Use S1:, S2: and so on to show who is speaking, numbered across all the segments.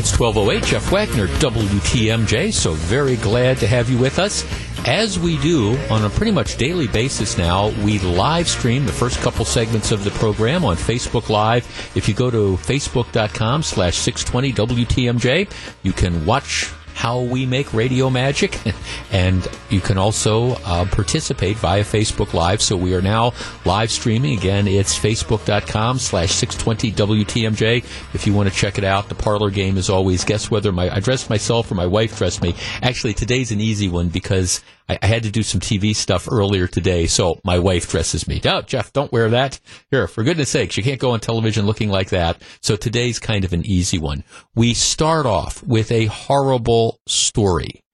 S1: It's 1208, Jeff Wagner, WTMJ. So very glad to have you with us. As we do on a pretty much daily basis now, we live stream the first couple segments of the program on Facebook Live. If you go to facebook.com slash 620 WTMJ, you can watch how we make radio magic. and you can also uh, participate via Facebook Live. So we are now live streaming. Again, it's facebook.com slash 620 WTMJ. If you want to check it out, the parlor game is always guess whether my, I dressed myself or my wife dressed me. Actually, today's an easy one because I, I, had to do some TV stuff earlier today, so my wife dresses me. Oh, Jeff, don't wear that. Here, for goodness sakes, you can't go on television looking like that. So today's kind of an easy one. We start off with a horrible story.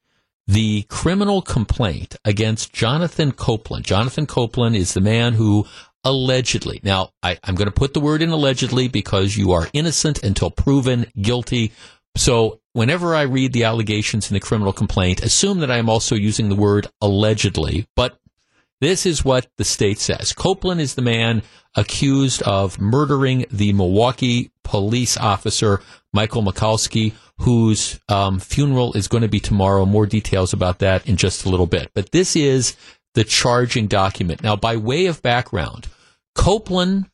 S1: The criminal complaint against Jonathan Copeland. Jonathan Copeland is the man who allegedly, now I, I'm going to put the word in allegedly because you are innocent until proven guilty. So whenever I read the allegations in the criminal complaint, assume that I am also using the word allegedly, but this is what the state says. Copeland is the man accused of murdering the Milwaukee police officer, Michael Michalski, whose um, funeral is going to be tomorrow. More details about that in just a little bit. But this is the charging document. Now, by way of background, Copeland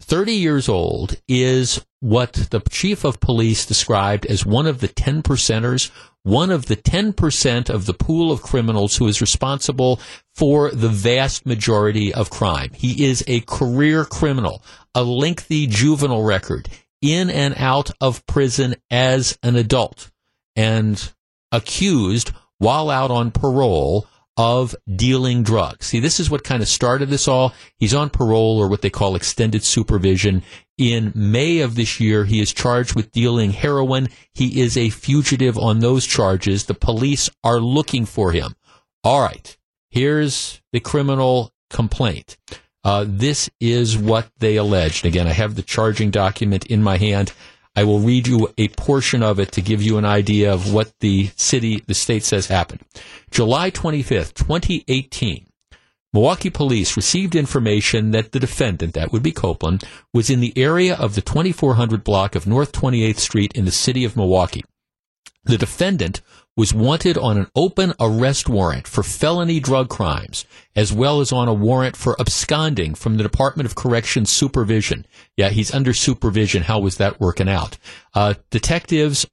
S1: 30 years old is what the chief of police described as one of the 10 percenters, one of the 10% of the pool of criminals who is responsible for the vast majority of crime. He is a career criminal, a lengthy juvenile record, in and out of prison as an adult, and accused while out on parole of dealing drugs. See, this is what kind of started this all. He's on parole or what they call extended supervision. In May of this year, he is charged with dealing heroin. He is a fugitive on those charges. The police are looking for him. All right. Here's the criminal complaint. Uh, this is what they alleged. Again, I have the charging document in my hand. I will read you a portion of it to give you an idea of what the city, the state says happened. July 25th, 2018. Milwaukee police received information that the defendant, that would be Copeland, was in the area of the 2400 block of North 28th Street in the city of Milwaukee. The defendant was wanted on an open arrest warrant for felony drug crimes, as well as on a warrant for absconding from the Department of Corrections supervision. Yeah, he's under supervision. How was that working out? Uh, detectives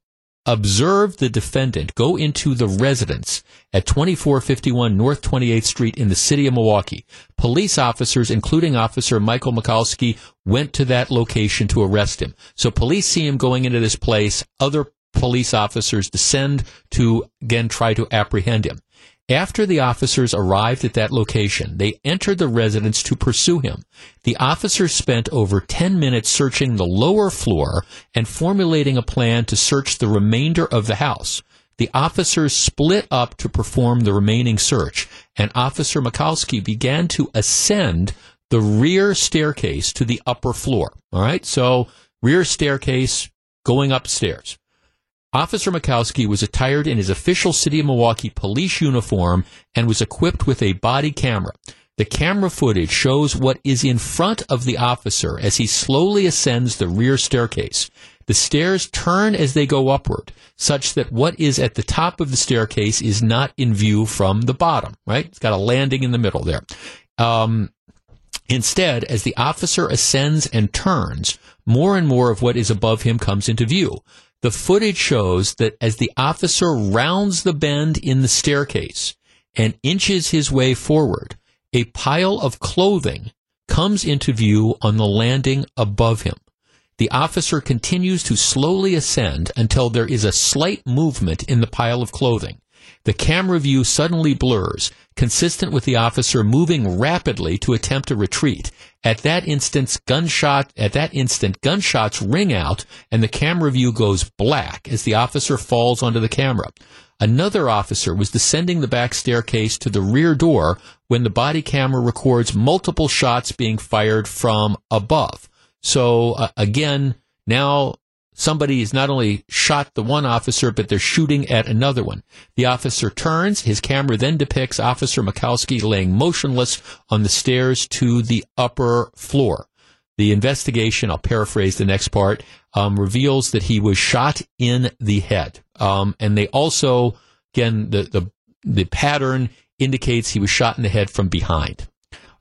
S1: observed the defendant go into the residence at 2451 North 28th Street in the city of Milwaukee. Police officers, including Officer Michael Michalski, went to that location to arrest him. So police see him going into this place. Other police officers descend to again try to apprehend him. After the officers arrived at that location, they entered the residence to pursue him. The officers spent over 10 minutes searching the lower floor and formulating a plan to search the remainder of the house. The officers split up to perform the remaining search, and Officer Michalski began to ascend the rear staircase to the upper floor. All right, so rear staircase going upstairs. Officer Michalski was attired in his official City of Milwaukee police uniform and was equipped with a body camera. The camera footage shows what is in front of the officer as he slowly ascends the rear staircase. The stairs turn as they go upward, such that what is at the top of the staircase is not in view from the bottom, right? It's got a landing in the middle there. Um, instead, as the officer ascends and turns, more and more of what is above him comes into view. The footage shows that as the officer rounds the bend in the staircase and inches his way forward, a pile of clothing comes into view on the landing above him. The officer continues to slowly ascend until there is a slight movement in the pile of clothing. The camera view suddenly blurs, consistent with the officer moving rapidly to attempt a retreat. At that instant, gunshot, at that instant, gunshots ring out and the camera view goes black as the officer falls onto the camera. Another officer was descending the back staircase to the rear door when the body camera records multiple shots being fired from above. So uh, again, now somebody has not only shot the one officer, but they're shooting at another one. The officer turns. His camera then depicts Officer Michalski laying motionless on the stairs to the upper floor. The investigation, I'll paraphrase the next part, um, reveals that he was shot in the head. Um, and they also, again, the, the, the pattern indicates he was shot in the head from behind.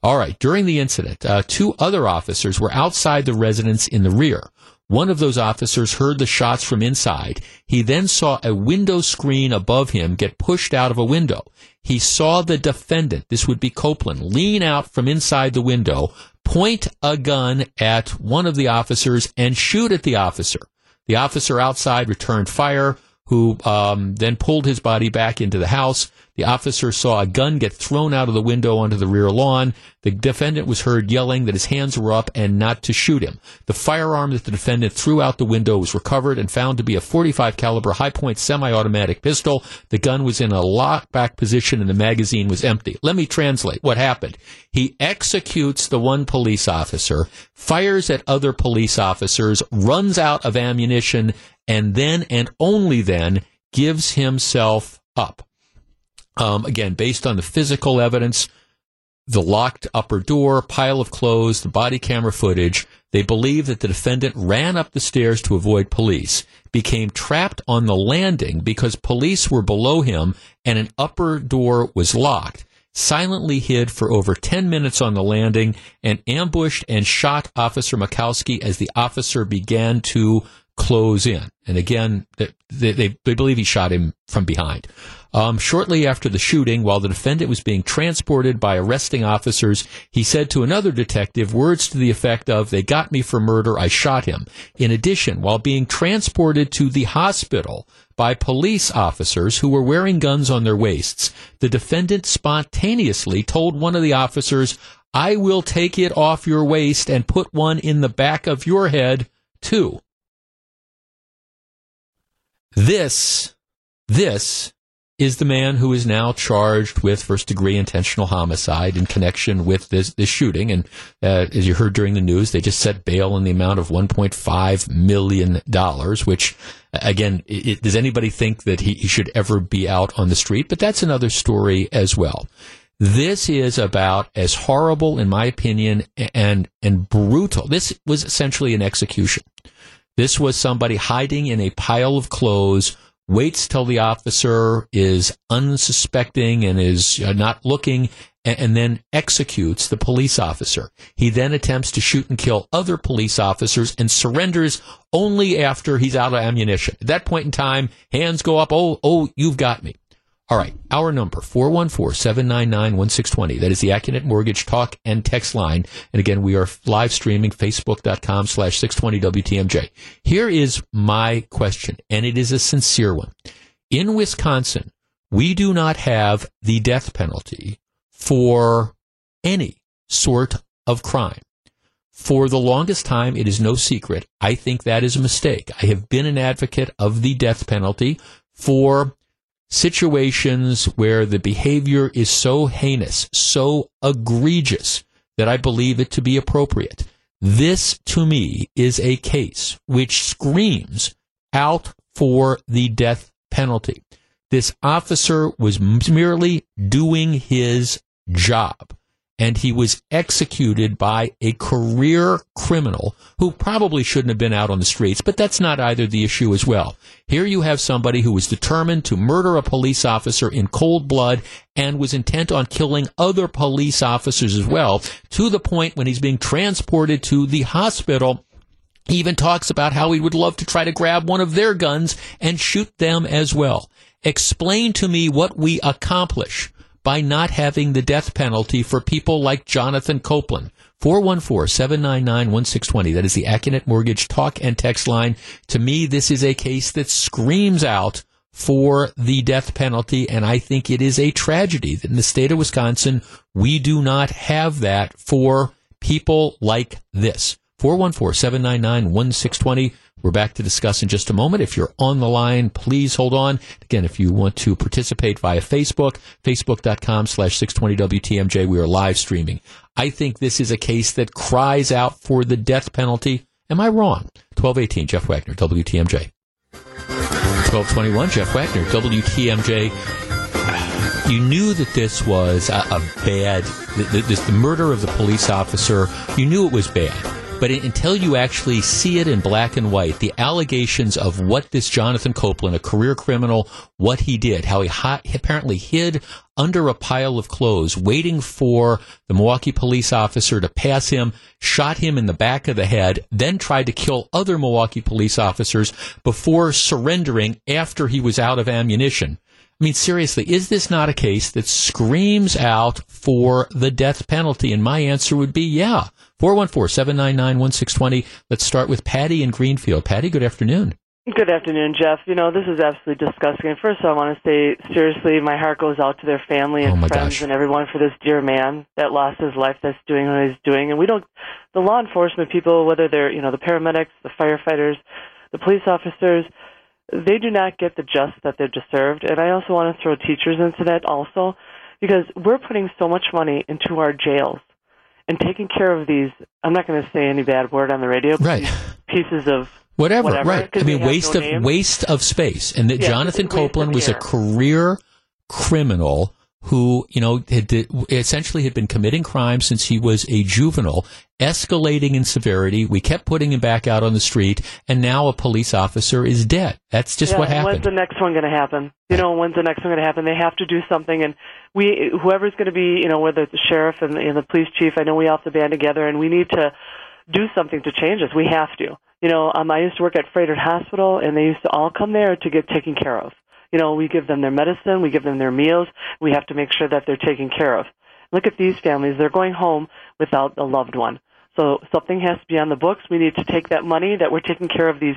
S1: All right. During the incident, uh, two other officers were outside the residence in the rear. One of those officers heard the shots from inside. He then saw a window screen above him get pushed out of a window. He saw the defendant, this would be Copeland, lean out from inside the window, point a gun at one of the officers, and shoot at the officer. The officer outside returned fire, who um, then pulled his body back into the house. The officer saw a gun get thrown out of the window onto the rear lawn. The defendant was heard yelling that his hands were up and not to shoot him. The firearm that the defendant threw out the window was recovered and found to be a 45 caliber Hi-Point semi-automatic pistol. The gun was in a lockback position and the magazine was empty. Let me translate what happened. He executes the one police officer, fires at other police officers, runs out of ammunition, and then and only then gives himself up. Um, again, based on the physical evidence, the locked upper door, pile of clothes, the body camera footage, they believe that the defendant ran up the stairs to avoid police, became trapped on the landing because police were below him and an upper door was locked, silently hid for over 10 minutes on the landing, and ambushed and shot Officer Michalski as the officer began to close in. And again, they, they, they believe he shot him from behind. Um, shortly after the shooting, while the defendant was being transported by arresting officers, he said to another detective words to the effect of, They got me for murder, I shot him. In addition, while being transported to the hospital by police officers who were wearing guns on their waists, the defendant spontaneously told one of the officers, I will take it off your waist and put one in the back of your head, too. This, this is the man who is now charged with first degree intentional homicide in connection with this, this shooting. And uh, as you heard during the news, they just set bail in the amount of $1.5 million, which, again, it, does anybody think that he, he should ever be out on the street? But that's another story as well. This is about as horrible, in my opinion, and, and brutal. This was essentially an execution. This was somebody hiding in a pile of clothes waits till the officer is unsuspecting and is uh, not looking and, and, then executes the police officer. He then attempts to shoot and kill other police officers and surrenders only after he's out of ammunition. At that point in time, hands go up. Oh, oh, you've got me. All right, our number, 414-799-1620. That is the Accunet Mortgage talk and text line. And again, we are live streaming facebook.com slash 620-WTMJ. Here is my question, and it is a sincere one. In Wisconsin, we do not have the death penalty for any sort of crime. For the longest time, it is no secret. I think that is a mistake. I have been an advocate of the death penalty for situations where the behavior is so heinous, so egregious, that I believe it to be appropriate. This, to me, is a case which screams out for the death penalty. This officer was merely doing his job and he was executed by a career criminal who probably shouldn't have been out on the streets, but that's not either the issue as well. Here you have somebody who was determined to murder a police officer in cold blood and was intent on killing other police officers as well, to the point when he's being transported to the hospital he even talks about how he would love to try to grab one of their guns and shoot them as well. Explain to me what we accomplish by not having the death penalty for people like Jonathan Copeland. 414-799-1620. That is the Accunet Mortgage talk and text line. To me, this is a case that screams out for the death penalty, and I think it is a tragedy that in the state of Wisconsin, we do not have that for people like this. 414-799-1620. We're back to discuss in just a moment. If you're on the line, please hold on. Again, if you want to participate via Facebook, facebook.com slash 620WTMJ, we are live streaming. I think this is a case that cries out for the death penalty. Am I wrong? 1218, Jeff Wagner, WTMJ. 1221, Jeff Wagner, WTMJ. You knew that this was a, a bad, this, the murder of the police officer, you knew it was bad but until you actually see it in black and white, the allegations of what this Jonathan Copeland, a career criminal, what he did, how he hi- apparently hid under a pile of clothes, waiting for the Milwaukee police officer to pass him, shot him in the back of the head, then tried to kill other Milwaukee police officers before surrendering after he was out of ammunition. I mean, seriously, is this not a case that screams out for the death penalty? And my answer would be yeah. 414-799-1620. Let's start with Patty in Greenfield. Patty, good afternoon.
S2: Good afternoon, Jeff. You know, this is absolutely disgusting. First, I want to say, seriously, my heart goes out to their family oh and
S1: oh
S2: friends
S1: gosh.
S2: and everyone for this dear man that lost his life that's doing what he's doing. And we don't, the law enforcement people, whether they're, you know, the paramedics, the firefighters, the police officers, they do not get the just that they're deserved. And I also want to throw teachers into that also, because we're putting so much money into our jails and taking care of these. I'm not going to say any bad word on the radio, but
S1: Right.
S2: pieces of
S1: Whatever,
S2: whatever,
S1: right. I mean, waste
S2: no
S1: of
S2: name.
S1: waste of space. And that
S2: Yeah,
S1: Jonathan
S2: it's a waste
S1: Copeland was a career criminal who, you know, had essentially had been committing crimes since he was a juvenile, escalating in severity. We kept putting him back out on the street, and now a police officer is dead. That's just
S2: yeah,
S1: what happened.
S2: When's the next one going to happen? You know, when's the next one going to happen? They have to do something, and we, whoever's going to be, you know, whether it's the sheriff and, and the police chief, I know we all have to band together, and we need to do something to change this. We have to. You know, um, I used to work at Froedtert Hospital, and they used to all come there to get taken care of. You know, we give them their medicine, we give them their meals. We have to make sure that they're taken care of. Look at these families; they're going home without a loved one. So something has to be on the books. We need to take that money that we're taking care of these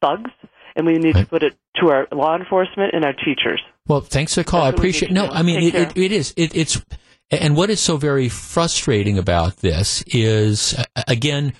S2: thugs, and we need to put it to our law enforcement and our teachers.
S1: Well, thanks for the call. I
S2: That's we
S1: appreciate. No. I mean it, it, it is. It, it's and what is so very frustrating about this is again.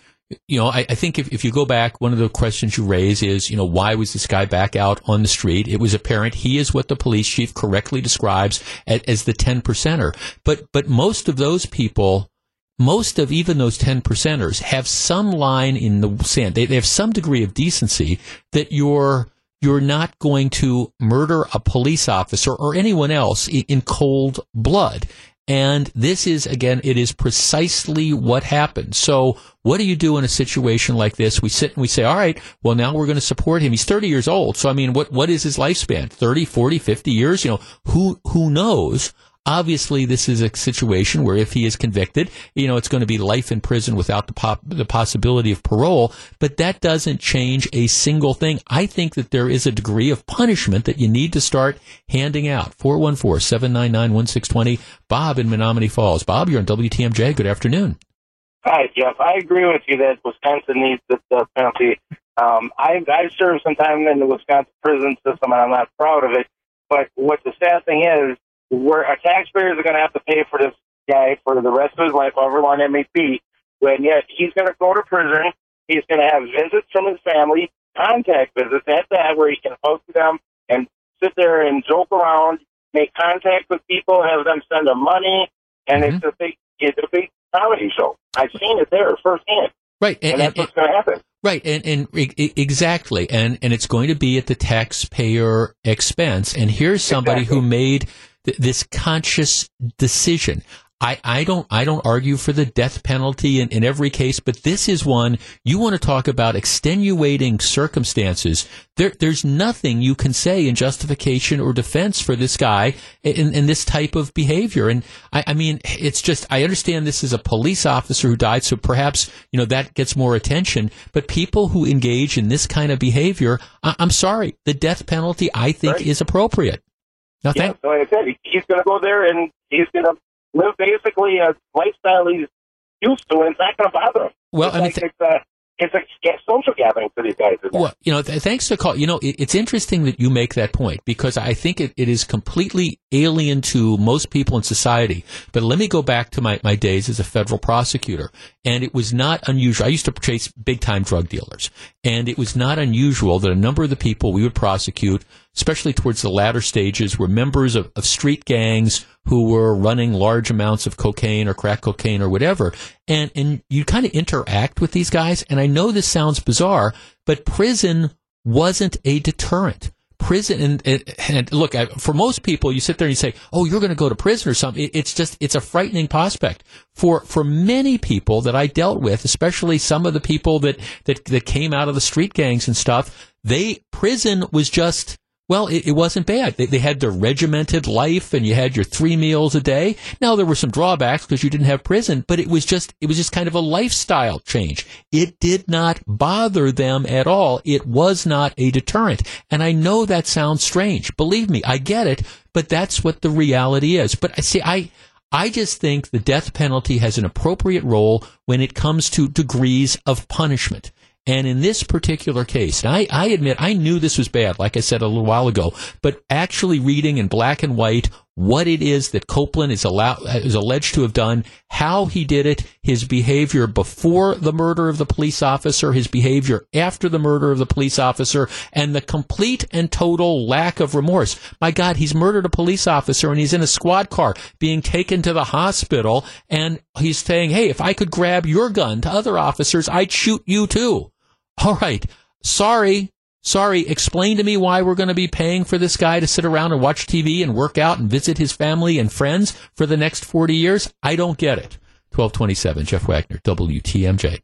S1: You know, I, I think if, if you go back, one of the questions you raise is, you know, why was this guy back out on the street? It was apparent he is what the police chief correctly describes as, as the ten percenter. But but most of those people, most of even those ten percenters have some line in the sand. They, they have some degree of decency that you're you're not going to murder a police officer or anyone else in, in cold blood. And this is, again, it is precisely what happened. So what do you do in a situation like this? We sit and we say, all right, well, now we're going to support him. He's 30 years old. So, I mean, what, what is his lifespan? 30, 40, 50 years? You know, who, who knows? Obviously, this is a situation where if he is convicted, you know, it's going to be life in prison without the pop, the possibility of parole. But that doesn't change a single thing. I think that there is a degree of punishment that you need to start handing out. 414-799-1620. Bob in Menomonee Falls. Bob, you're on WTMJ. Good afternoon.
S3: Hi, Jeff. I agree with you that Wisconsin needs the death penalty. Um, I I served some time in the Wisconsin prison system, and I'm not proud of it. But what the sad thing is, we're our taxpayers are going to have to pay for this guy for the rest of his life, however long that may be. When yet he's going to go to prison, he's going to have visits from his family, contact visits at that, where he can talk to them and sit there and joke around, make contact with people, have them send him money, and
S1: Mhm.
S3: it's a big it's a big comedy show. I've seen it there firsthand,
S1: Right.
S3: and,
S1: And,
S3: that's
S1: and,
S3: what's going to happen.
S1: Right, and, and exactly, and and it's going to be at the taxpayer expense. And here's somebody
S3: Exactly.
S1: who made th- this conscious decision. I, I don't I don't argue for the death penalty in, in every case, but this is one you want to talk about extenuating circumstances. There, there's nothing you can say in justification or defense for this guy in, in this type of behavior. And I, I mean, it's just I understand this is a police officer who died, so perhaps you know that gets more attention. But people who engage in this kind of behavior, I, I'm sorry, the death penalty I think
S3: Right.
S1: is appropriate. Now,
S3: Yeah,
S1: thank,
S3: so like I said, he's going to go there and he's going to live basically a lifestyle he's used to, and it's not going to bother him.
S1: well,
S3: it's
S1: I mean,
S3: like
S1: th-
S3: it's a social gathering for these guys.
S1: Well, you know, th- thanks to call. You know, it, it's interesting that you make that point because I think it, it is completely alien to most people in society. But let me go back to my, my days as a federal prosecutor, and it was not unusual. I used to chase big time drug dealers, and it was not unusual that a number of the people we would prosecute, especially towards the latter stages, were members of, of street gangs who were running large amounts of cocaine or crack cocaine or whatever. And, and you kind of interact with these guys. And I know this sounds bizarre, but prison wasn't a deterrent. prison and, and, look for most people you sit there and you say oh you're going to go to prison or something it, it's just it's a frightening prospect for for many people that I dealt with especially some of the people that that that came out of the street gangs and stuff they prison was just well, it, it wasn't bad. They, they, had their regimented life, and you had your three meals a day. Now there were some drawbacks because you didn't have prison, but it was just it was just kind of a lifestyle change. It did not bother them at all. It was not a deterrent, and I know that sounds strange. Believe me, I get it, but that's what the reality is. But I see, I. I just think the death penalty has an appropriate role when it comes to degrees of punishment. And in this particular case, I, I admit I knew this was bad, like I said a little while ago, but actually reading in black and white what it is that Copeland is, allow, uh, is alleged to have done, how he did it, his behavior before the murder of the police officer, his behavior after the murder of the police officer, and the complete and total lack of remorse. My God, he's murdered a police officer and he's in a squad car being taken to the hospital, and he's saying, hey, if I could grab your gun to other officers, I'd shoot you too. All right. Sorry. Sorry. Explain to me why we're going to be paying for this guy to sit around and watch TV and work out and visit his family and friends for the next 40 years. I don't get it. 1227, Jeff Wagner, WTMJ.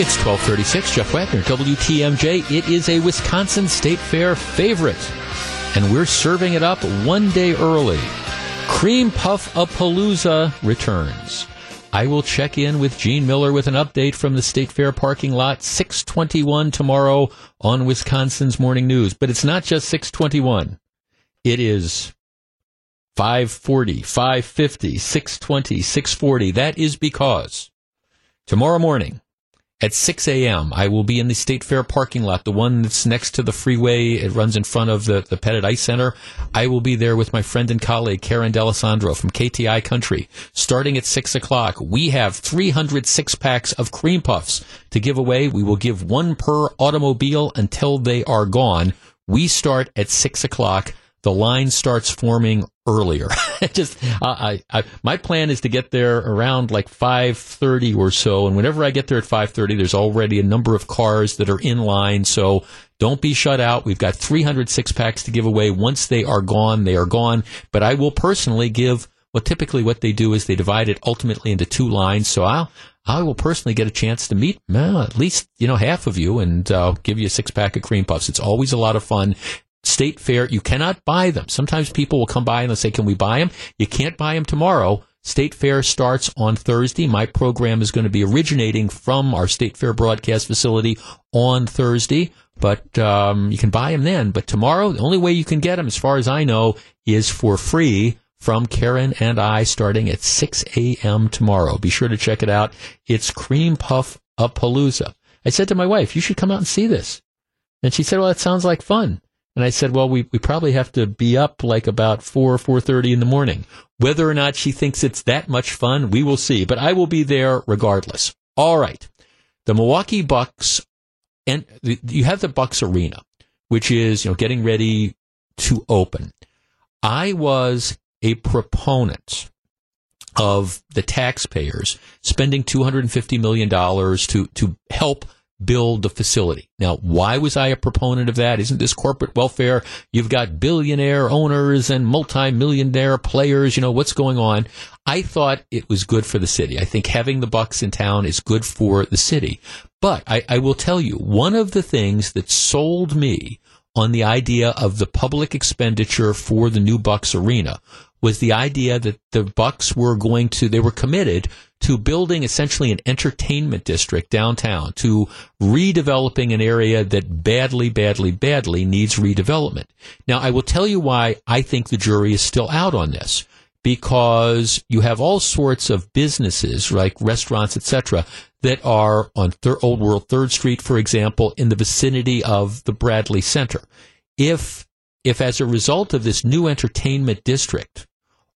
S1: It's 1236, Jeff Wagner, WTMJ. It is a Wisconsin State Fair favorite, and we're serving it up one day early. Cream Puff a Palooza returns. I will check in with Gene Miller with an update from the State Fair parking lot, 621 tomorrow on Wisconsin's Morning News. But it's not just 621. It is 540, 550, 620, 640. That is because tomorrow morning, at 6 a.m. I will be in the State Fair parking lot, the one that's next to the freeway. It runs in front of the, the Pettit Ice Center. I will be there with my friend and colleague, Karen D'Alessandro from KTI Country. Starting at 6 o'clock, we have 306 packs of cream puffs to give away. We will give one per automobile until they are gone. We start at 6 o'clock the line starts forming earlier. just I, I, my plan is to get there around like 5:30 or so and whenever I get there at 5:30 there's already a number of cars that are in line so don't be shut out. We've got 306 packs to give away. Once they are gone, they are gone, but I will personally give well typically what they do is they divide it ultimately into two lines so I'll I will personally get a chance to meet well, at least you know half of you and uh, give you a six pack of cream puffs. It's always a lot of fun. State Fair, you cannot buy them. Sometimes people will come by and they'll say, Can we buy them? You can't buy them tomorrow. State Fair starts on Thursday. My program is going to be originating from our State Fair broadcast facility on Thursday, but um, you can buy them then. But tomorrow, the only way you can get them, as far as I know, is for free from Karen and I starting at 6 a.m. tomorrow. Be sure to check it out. It's Cream Puff Palooza. I said to my wife, You should come out and see this. And she said, Well, that sounds like fun. And I said, well, we, we probably have to be up like about 4, 4.30 in the morning. Whether or not she thinks it's that much fun, we will see. But I will be there regardless. All right. The Milwaukee Bucks, and you have the Bucks Arena, which is, you know, getting ready to open. I was a proponent of the taxpayers spending $250 million to, to help build the facility. Now, why was I a proponent of that? Isn't this corporate welfare? You've got billionaire owners and multimillionaire players. You know, what's going on? I thought it was good for the city. I think having the Bucks in town is good for the city. But I, I will tell you, one of the things that sold me on the idea of the public expenditure for the new Bucks arena was the idea that the Bucks were going to, they were committed to building essentially an entertainment district downtown, to redeveloping an area that badly, badly, badly needs redevelopment. Now, I will tell you why I think the jury is still out on this. Because you have all sorts of businesses, like restaurants, etc., that are on Old World Third Street, for example, in the vicinity of the Bradley Center. If if as a result of this new entertainment district,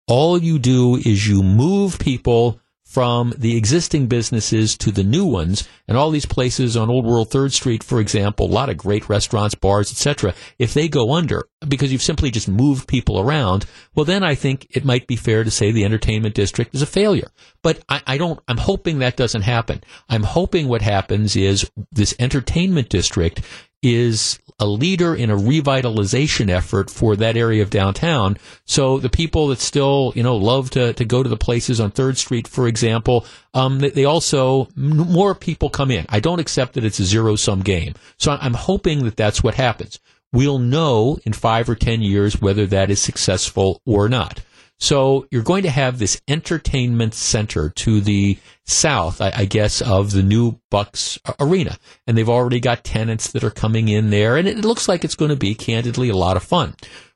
S1: all you do is you move people from the existing businesses to the new ones and all these places on Old World Third Street, for example, a lot of great restaurants, bars, etc. If they go under because you've simply just moved people around, well, then I think it might be fair to say the entertainment district is a failure. But I, I don't. I'm hoping that doesn't happen. I'm hoping what happens is this entertainment district is a leader in a revitalization effort for that area of downtown. So the people that still, you know, love to, to go to the places on Third Street, for example, um, they, they also, more people come in. I don't accept that it's a zero sum game. So I'm hoping that that's what happens. We'll know in five or ten years whether that is successful or not. So you're going to have this entertainment center to the south, I, I, guess, of the new Bucks arena. And they've already got tenants that are coming in there. And it looks like it's going to be, candidly, a lot of fun.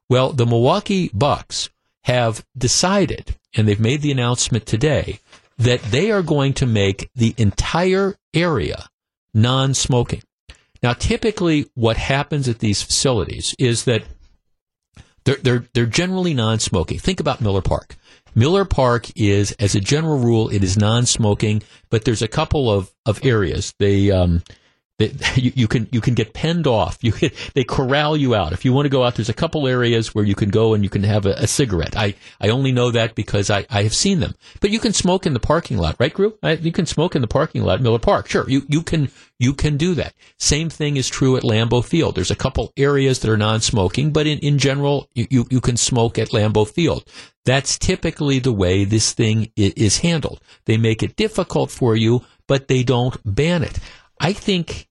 S1: Well, the Milwaukee Bucks have decided, and they've made the announcement today, that they are going to make the entire area non smoking. Now, typically, what happens at these facilities is that they're, they're, they're generally non-smoking. Think about Miller Park. Miller Park is, as a general rule, it is non-smoking, but there's a couple of, of areas. They, um, you, you, can you can get penned off. You can, they corral you out. If you want to go out, there's a couple areas where you can go and you can have a, a cigarette. I, I only know that because I, I have seen them. But you can smoke in the parking lot, right, Gru? I, you can smoke in the parking lot, at Miller Park. Sure, you you can you can do that. Same thing is true at Lambeau Field. There's a couple areas that are non-smoking, but in, in general, you, you, you can smoke at Lambeau Field. That's typically the way this thing is handled. They make it difficult for you, but they don't ban it. I think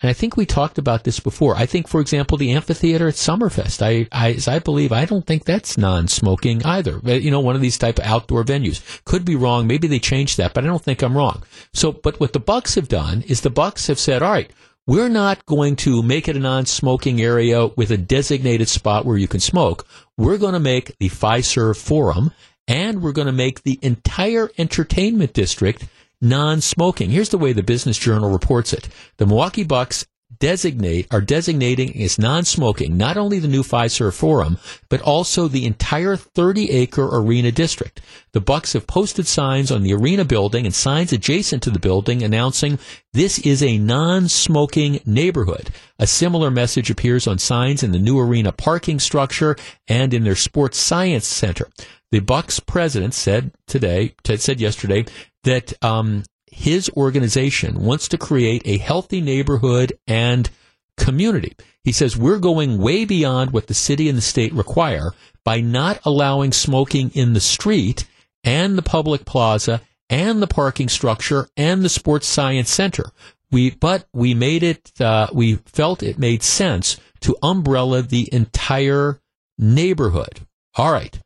S1: and I think we talked about this before. I think, for example, the amphitheater at Summerfest, I, I, as I believe, I don't think that's non-smoking either. Uh, you know, one of these type of outdoor venues. Could be wrong. Maybe they changed that, but I don't think I'm wrong. So, but what the Bucks have done is the Bucks have said, all right, we're not going to make it a non-smoking area with a designated spot where you can smoke. We're going to make the Fiserv Forum and we're going to make the entire entertainment district non-smoking. Here's the way the Business Journal reports it. The Milwaukee Bucks designate are designating as non-smoking not only the new Fiserv Forum but also the entire 30-acre arena district. The Bucks have posted signs on the arena building and signs adjacent to the building announcing this is a non-smoking neighborhood. A similar message appears on signs in the new arena parking structure and in their sports science center. The Bucks president said today, said yesterday that um, his organization wants to create a healthy neighborhood and community. He says we're going way beyond what the city and the state require by not allowing smoking in the street and the public plaza and the parking structure and the sports science center. We, but we made it, uh, we felt it made sense to umbrella the entire neighborhood. All right.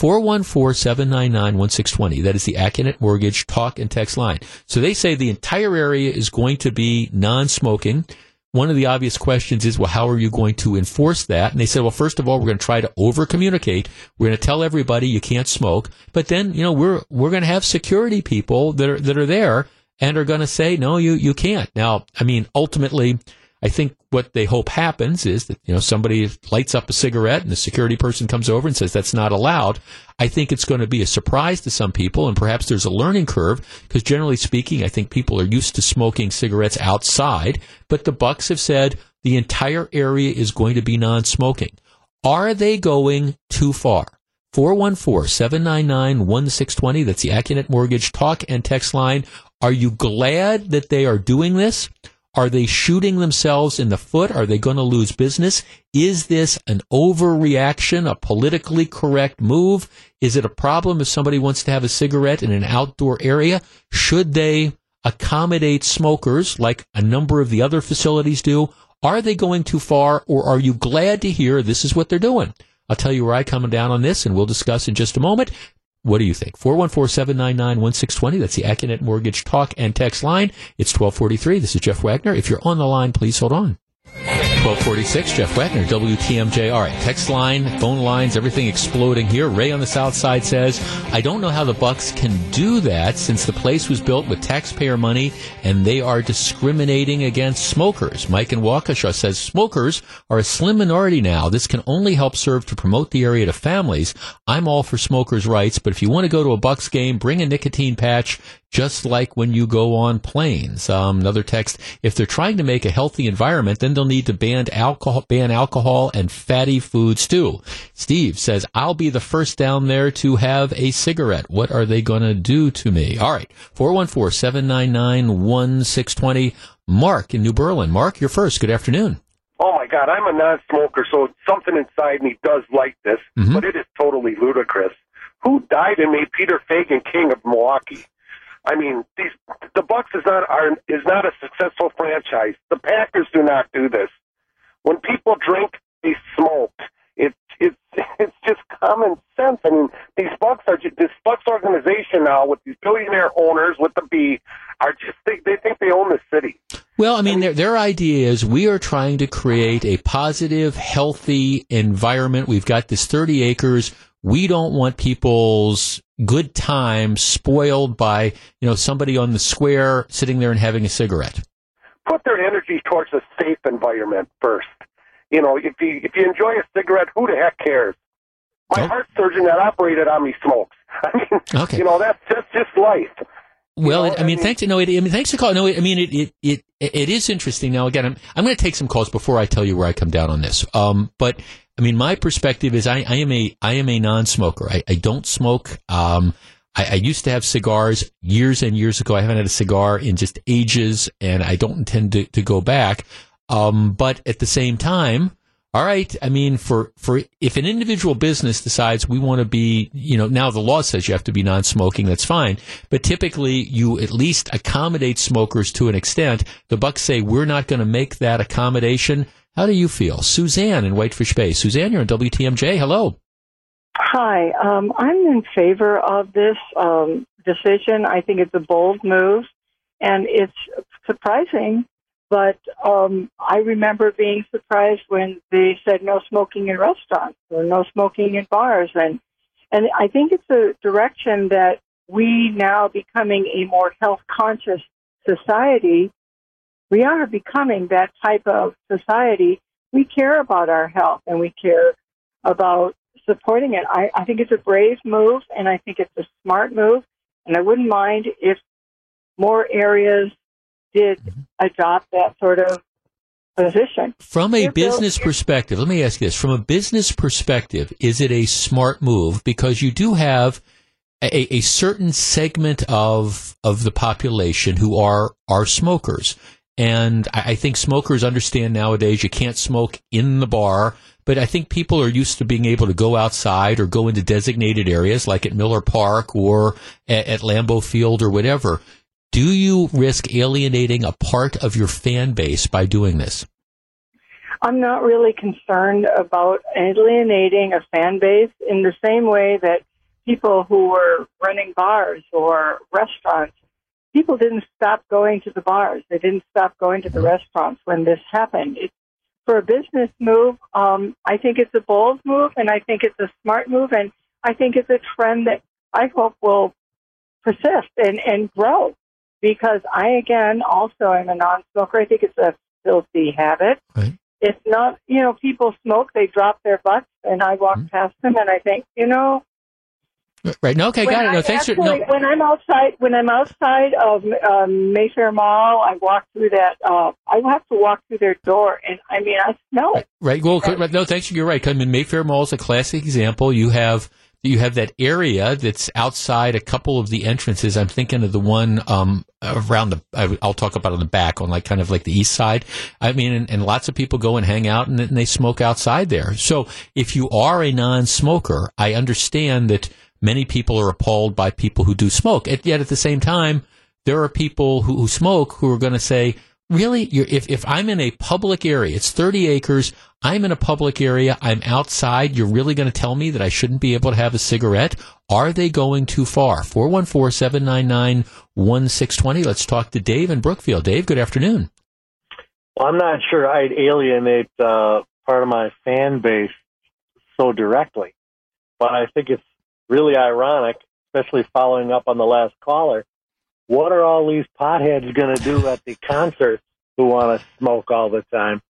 S1: 414-799-1620. That is the Accunet Mortgage talk and text line. So they say the entire area is going to be non-smoking. One of the obvious questions is, well, how are you going to enforce that? And they said, well, first of all, we're going to try to over communicate. We're going to tell everybody you can't smoke. But then, you know, we're, we're going to have security people that are, that are there and are going to say, no, you, you can't. Now, I mean, ultimately, I think what they hope happens is that, you know, somebody lights up a cigarette and the security person comes over and says that's not allowed. I think it's going to be a surprise to some people and perhaps there's a learning curve because generally speaking, I think people are used to smoking cigarettes outside, but the Bucks have said the entire area is going to be non-smoking. Are they going too far? 414-799-1620. That's the Accunet Mortgage talk and text line. Are you glad that they are doing this? Are they shooting themselves in the foot? Are they going to lose business? Is this an overreaction, a politically correct move? Is it a problem if somebody wants to have a cigarette in an outdoor area? Should they accommodate smokers like a number of the other facilities do? Are they going too far or are you glad to hear this is what they're doing? I'll tell you where I come down on this and we'll discuss in just a moment. What do you think? 414-799-1620. That's the Accunet Mortgage Talk and Text line. It's 1243. This is Jeff Wagner. If you're on the line, please hold on. 1246, Jeff Wagner, WTMJ. All right, text line, phone lines, everything exploding here. Ray on the south side says, I don't know how the Bucks can do that since the place was built with taxpayer money and they are discriminating against smokers. Mike in Waukesha says, smokers are a slim minority now. This can only help serve to promote the area to families. I'm all for smokers' rights, but if you want to go to a Bucks game, bring a nicotine patch just like when you go on planes. Um, another text: If they're trying to make a healthy environment, then they'll need to ban alcohol, ban alcohol and fatty foods too. Steve says, "I'll be the first down there to have a cigarette. What are they going to do to me?" All right, four one four seven nine nine one six twenty. Mark in New Berlin. Mark, you're first. Good afternoon.
S4: Oh my God, I'm a non-smoker, so something inside me does like this,
S1: Mhm.
S4: but it is totally ludicrous. Who died and made Peter Feigin king of Milwaukee? I mean, these the Bucks is not are is not a successful franchise. The Packers do not do this. When people drink, they smoke. It's it's it's just common sense. I mean, these Bucks are just, this Bucks organization now with these billionaire owners with the B are just they, they think they own the city.
S1: Well, I mean, their, their idea is we are trying to create a positive, healthy environment. We've got this 30 acres. We don't want people's good time spoiled by, you know, somebody on the square sitting there and having a cigarette.
S4: put their energy towards a safe environment first. You know, if you if you enjoy a cigarette, who the heck cares? My
S1: Oh.
S4: heart surgeon that operated on me smokes. I mean,
S1: Okay.
S4: you know that's that's just life.
S1: Well,
S4: know,
S1: I mean,
S4: I mean-
S1: thanks. No, it, I mean, thanks for calling. No, I mean, it, it, it, it is interesting. Now, again, I'm, I'm going to take some calls before I tell you where I come down on this. Um, but I mean, my perspective is I, I am a, I am a non-smoker. I, I don't smoke. Um, I, I used to have cigars years and years ago. I haven't had a cigar in just ages, and I don't intend to, to go back. Um, but at the same time, all right. I mean, for, for if an individual business decides we want to be, you know, now the law says you have to be non-smoking, that's fine. But typically, you at least accommodate smokers to an extent. The Bucks say we're not going to make that accommodation. How do you feel, Suzanne in Whitefish Bay? Suzanne, you're on WTMJ. Hello.
S5: Hi, um, I'm in favor of this um, decision. I think it's a bold move, and it's surprising. But um, I remember being surprised when they said no smoking in restaurants or no smoking in bars, and and I think it's a direction that we now becoming a more health conscious society. We are becoming that type of society. We care about our health, and we care about supporting it. I, I think it's a brave move, and I think it's a smart move, and I wouldn't mind if more areas did mm-hmm. adopt that sort of position.
S1: From a business perspective, let me ask you this. From a business perspective, is it a smart move? Because you do have a, a certain segment of of the population who are are smokers. And I, I think smokers understand nowadays you can't smoke in the bar, but I think people are used to being able to go outside or go into designated areas like at Miller Park or at, at Lambeau Field or whatever. Do you risk alienating a part of your fan base by doing this?
S5: I'm not really concerned about alienating a fan base in the same way that people who were running bars or restaurants, people didn't stop going to the bars. They didn't stop going to the restaurants when this happened. It, for a business move, um, I think it's a bold move, and I think it's a smart move, and I think it's a trend that I hope will persist and, and grow. Because I, again, also am a non-smoker. I think it's a filthy habit
S1: Right.
S5: it's not you know people smoke they drop their butts and i walk past them and i think you know
S1: Right. No, okay,
S5: when
S1: got it. No,
S5: I
S1: thanks for
S5: actually,
S1: no.
S5: when i'm outside when i'm outside of um, mayfair mall i walk through that uh i have to walk through their door and i mean i smell it
S1: Right. Well, right, no, thanks. You're right. I mean, Mayfair Mall is a classic example. You have you have that area that's outside a couple of the entrances. I'm thinking of the one um, around the. I, I'll talk about on the back on like kind of like the east side. I mean, and, and lots of people go and hang out and, and they smoke outside there. So if you are a non-smoker, I understand that many people are appalled by people who do smoke. And yet at the same time, there are people who, who smoke who are going to say, really, if, if I'm in a public area, it's 30 acres, I'm in a public area, I'm outside, you're really going to tell me that I shouldn't be able to have a cigarette? Are they going too far? 414 799 1620. Let's talk to Dave in Brookfield. Dave, good afternoon.
S6: Well, I'm not sure I'd alienate uh, part of my fan base so directly, but I think it's really ironic, especially following up on the last caller. What are all these potheads going to do at the concerts who want to smoke all the time?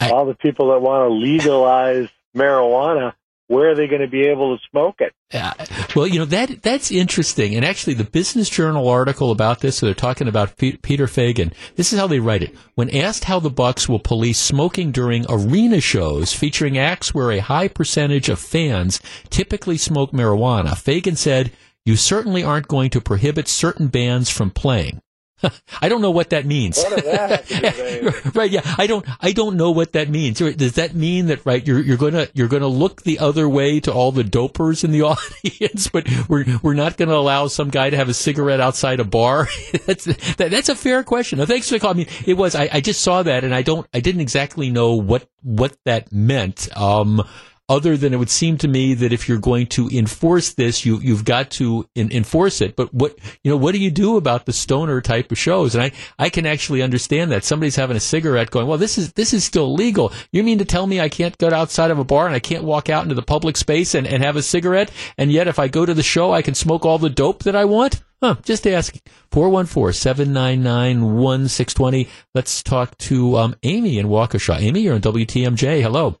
S1: I-
S6: all the people that want to legalize marijuana, where are they going to be able to smoke it?
S1: Uh, well, you know that that's interesting, and actually, the Business Journal article about this, so they're talking about Pe- Peter Feigin. This is how they write it: When asked how the Bucks will police smoking during arena shows featuring acts where a high percentage of fans typically smoke marijuana, Feigin said, "You certainly aren't going to prohibit certain bands from playing." I don't know what that means.
S6: What that have to do with anything?
S1: right? Yeah, I don't. I don't know what that means. Does that mean that right? You're you're gonna you're gonna look the other way to all the dopers in the audience, but we're we're not gonna allow some guy to have a cigarette outside a bar. that's that, that's a fair question. No, thanks for the call. I mean, it was. I, I just saw that, and I don't. I didn't exactly know what what that meant. Um, other than it would seem to me that if you're going to enforce this, you you've got to in, enforce it. But what you know, what do you do about the stoner type of shows? And I I can actually understand that somebody's having a cigarette, going, well, this is this is still legal. You mean to tell me I can't go outside of a bar and I can't walk out into the public space and, and have a cigarette, and yet if I go to the show, I can smoke all the dope that I want? Huh, just asking. 414-799-1620. Let's talk to um, Amy in Waukesha. Amy, you're on WTMJ. Hello.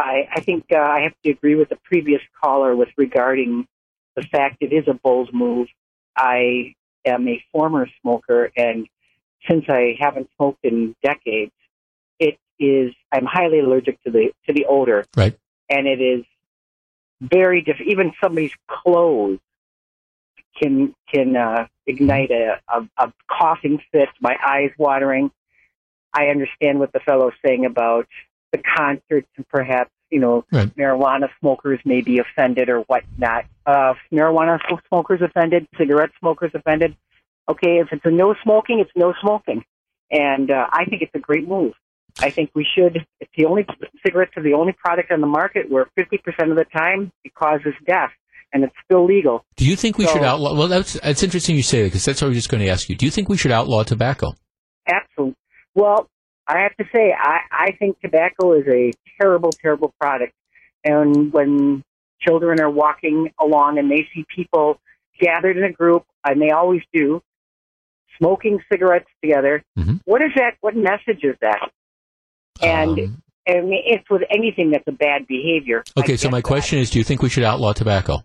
S7: Hi, I think uh, I have to agree with the previous caller with regarding the fact it is a bold move. I am a former smoker, and since I haven't smoked in decades, it is I'm highly allergic to the to the odor,
S1: Right.
S7: and it is very different. Even somebody's clothes can can uh, ignite a, a, a coughing fit, my eyes watering. I understand what the fellow's saying about the concerts and perhaps you know
S1: Right.
S7: marijuana smokers may be offended or whatnot. Uh, marijuana smokers offended, cigarette smokers offended. Okay, if it's a no smoking, it's no smoking, and uh, I think it's a great move. I think we should. It's the only cigarettes are the only product on the market where 50% of the time it causes death, and it's still legal.
S1: Do you think we
S7: So-
S1: should outlaw? Well, that's that's interesting you say that because that's what I was just going to ask you. Do you think we should outlaw tobacco?
S7: Absolutely. Well, I have to say, I, I think tobacco is a terrible, terrible product. And when children are walking along and they see people gathered in a group, and they always do, smoking cigarettes together,
S1: Mhm.
S7: what is that? What message is that? And
S1: Um,
S7: I mean, it's with anything that's a bad behavior.
S1: Okay, so my question is: Do you think we should outlaw tobacco?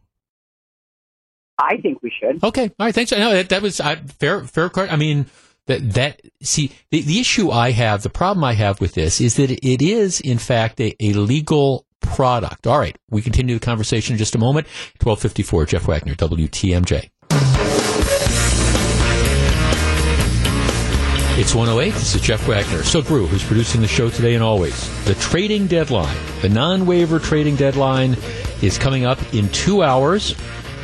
S7: I think we should.
S1: Okay, all right, thanks. I know that, that was I, fair. Fair. I mean, that that see the the issue I have, the problem I have with this is that it is in fact a, a legal product. All right, we continue the conversation in just a moment. Twelve fifty four. Jeff Wagner, WTMJ. It's 108. This is Jeff Wagner. So Brew, who's producing the show today and always. The trading deadline, the non-waiver trading deadline is coming up in two hours.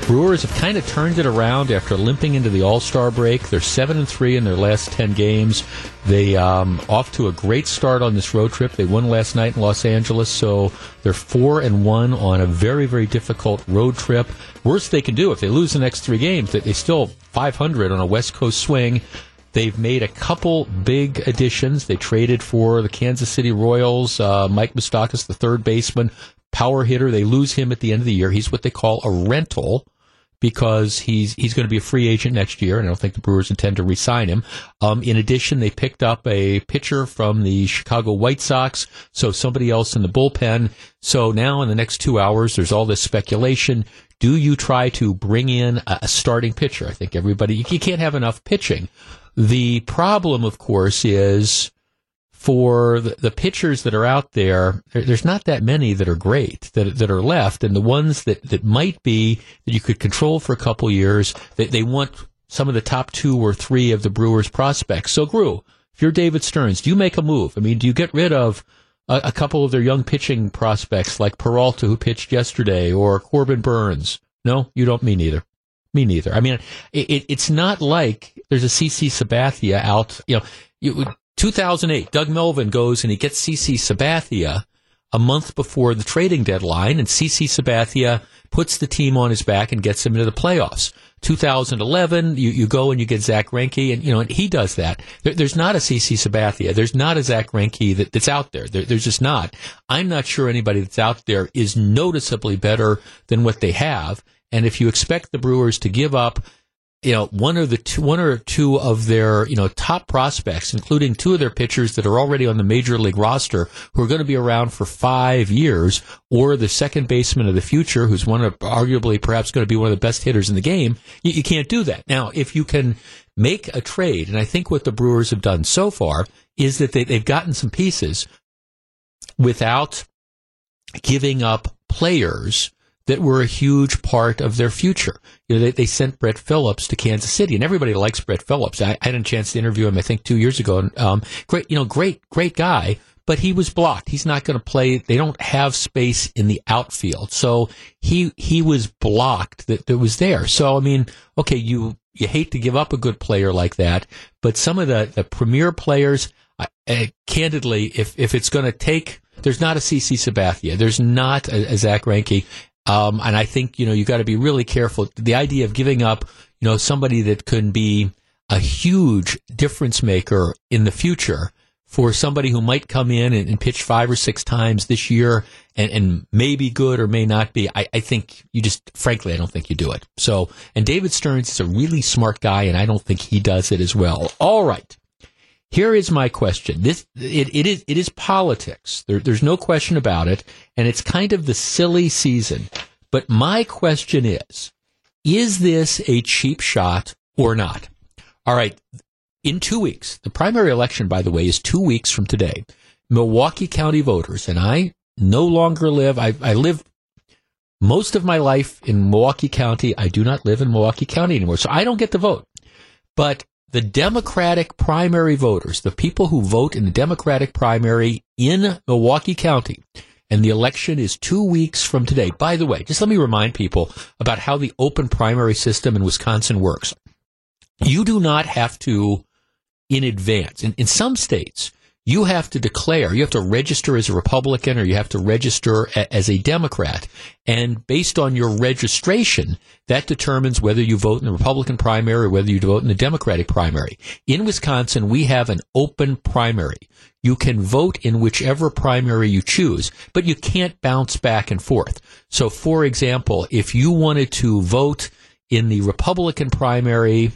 S1: Brewers have kind of turned it around after limping into the All-Star break. They're seven and three in their last ten games. They um, off to a great start on this road trip. They won last night in Los Angeles, so they're four and one on a very very difficult road trip. Worst they can do if they lose the next three games, they they still 500 on a West Coast swing. They've made a couple big additions. They traded for the Kansas City Royals, uh, Mike Moustakas, the third baseman, power hitter. They lose him at the end of the year. He's what they call a rental because he's he's going to be a free agent next year, and I don't think the Brewers intend to re-sign him. Um, in addition, they picked up a pitcher from the Chicago White Sox, so somebody else in the bullpen. So now, in the next two hours, there's all this speculation. Do you try to bring in a, a starting pitcher? I think everybody you, you can't have enough pitching. The problem, of course, is for the, the pitchers that are out there, there, there's not that many that are great that that are left, and the ones that, that might be that you could control for a couple years, they, they want some of the top two or three of the Brewers prospects. So, Grew, if you're David Stearns, do you make a move? I mean, do you get rid of a, a couple of their young pitching prospects like Peralta, who pitched yesterday, or Corbin Burnes? No, you don't. Me neither. Me neither. I mean, it, it, it's not like there's a CC Sabathia out. You know, you, 2008, Doug Melvin goes and he gets CC Sabathia a month before the trading deadline, and CC Sabathia puts the team on his back and gets him into the playoffs. 2011, you, you go and you get Zack Greinke, and you know and he does that. There, there's not a CC Sabathia. There's not a Zack Greinke that, that's out there. there. There's just not. I'm not sure anybody that's out there is noticeably better than what they have. And if you expect the Brewers to give up you know, one or the two, one or two of their, you know, top prospects, including two of their pitchers that are already on the major league roster, who are going to be around for five years, or the second baseman of the future, who's one of arguably perhaps going to be one of the best hitters in the game. You, you can't do that. Now, if you can make a trade, and I think what the Brewers have done so far is that they, they've gotten some pieces without giving up players that were a huge part of their future. You know, they, they sent Brett Phillips to Kansas City, and everybody likes Brett Phillips. I, I had a chance to interview him, I think, two years ago. And, um, great, you know, great, great guy, but he was blocked. He's not going to play. They don't have space in the outfield, so he he was blocked. That that was there. So I mean, okay, you you hate to give up a good player like that, but some of the the premier players, uh, uh, candidly, if if it's going to take there's not a CC Sabathia. There's not a, a Zack Greinke. Um, and I think, you know, you got to be really careful. The idea of giving up, you know, somebody that can be a huge difference maker in the future for somebody who might come in and, and pitch five or six times this year and, and may be good or may not be. I, I, think you just, frankly, I don't think you do it. So, and David Stearns is a really smart guy, and I don't think he does it as well. All right. Here is my question. This it, it is it is politics. There, there's no question about it, and it's kind of the silly season. But my question is: Is this a cheap shot or not? All right. In two weeks, the primary election, by the way, is two weeks from today. Milwaukee County voters, and I no longer live. I, I live most of my life in Milwaukee County. I do not live in Milwaukee County anymore, so I don't get to vote. But the Democratic primary voters, the people who vote in the Democratic primary in Milwaukee County, and the election is two weeks from today. By the way, just let me remind people about how the open primary system in Wisconsin works. You do not have to, in advance, in, in some states, you have to declare, you have to register as a Republican or you have to register a, as a Democrat. And based on your registration, that determines whether you vote in the Republican primary or whether you vote in the Democratic primary. In Wisconsin, we have an open primary. You can vote in whichever primary you choose, but you can't bounce back and forth. So, for example, if you wanted to vote in the Republican primary,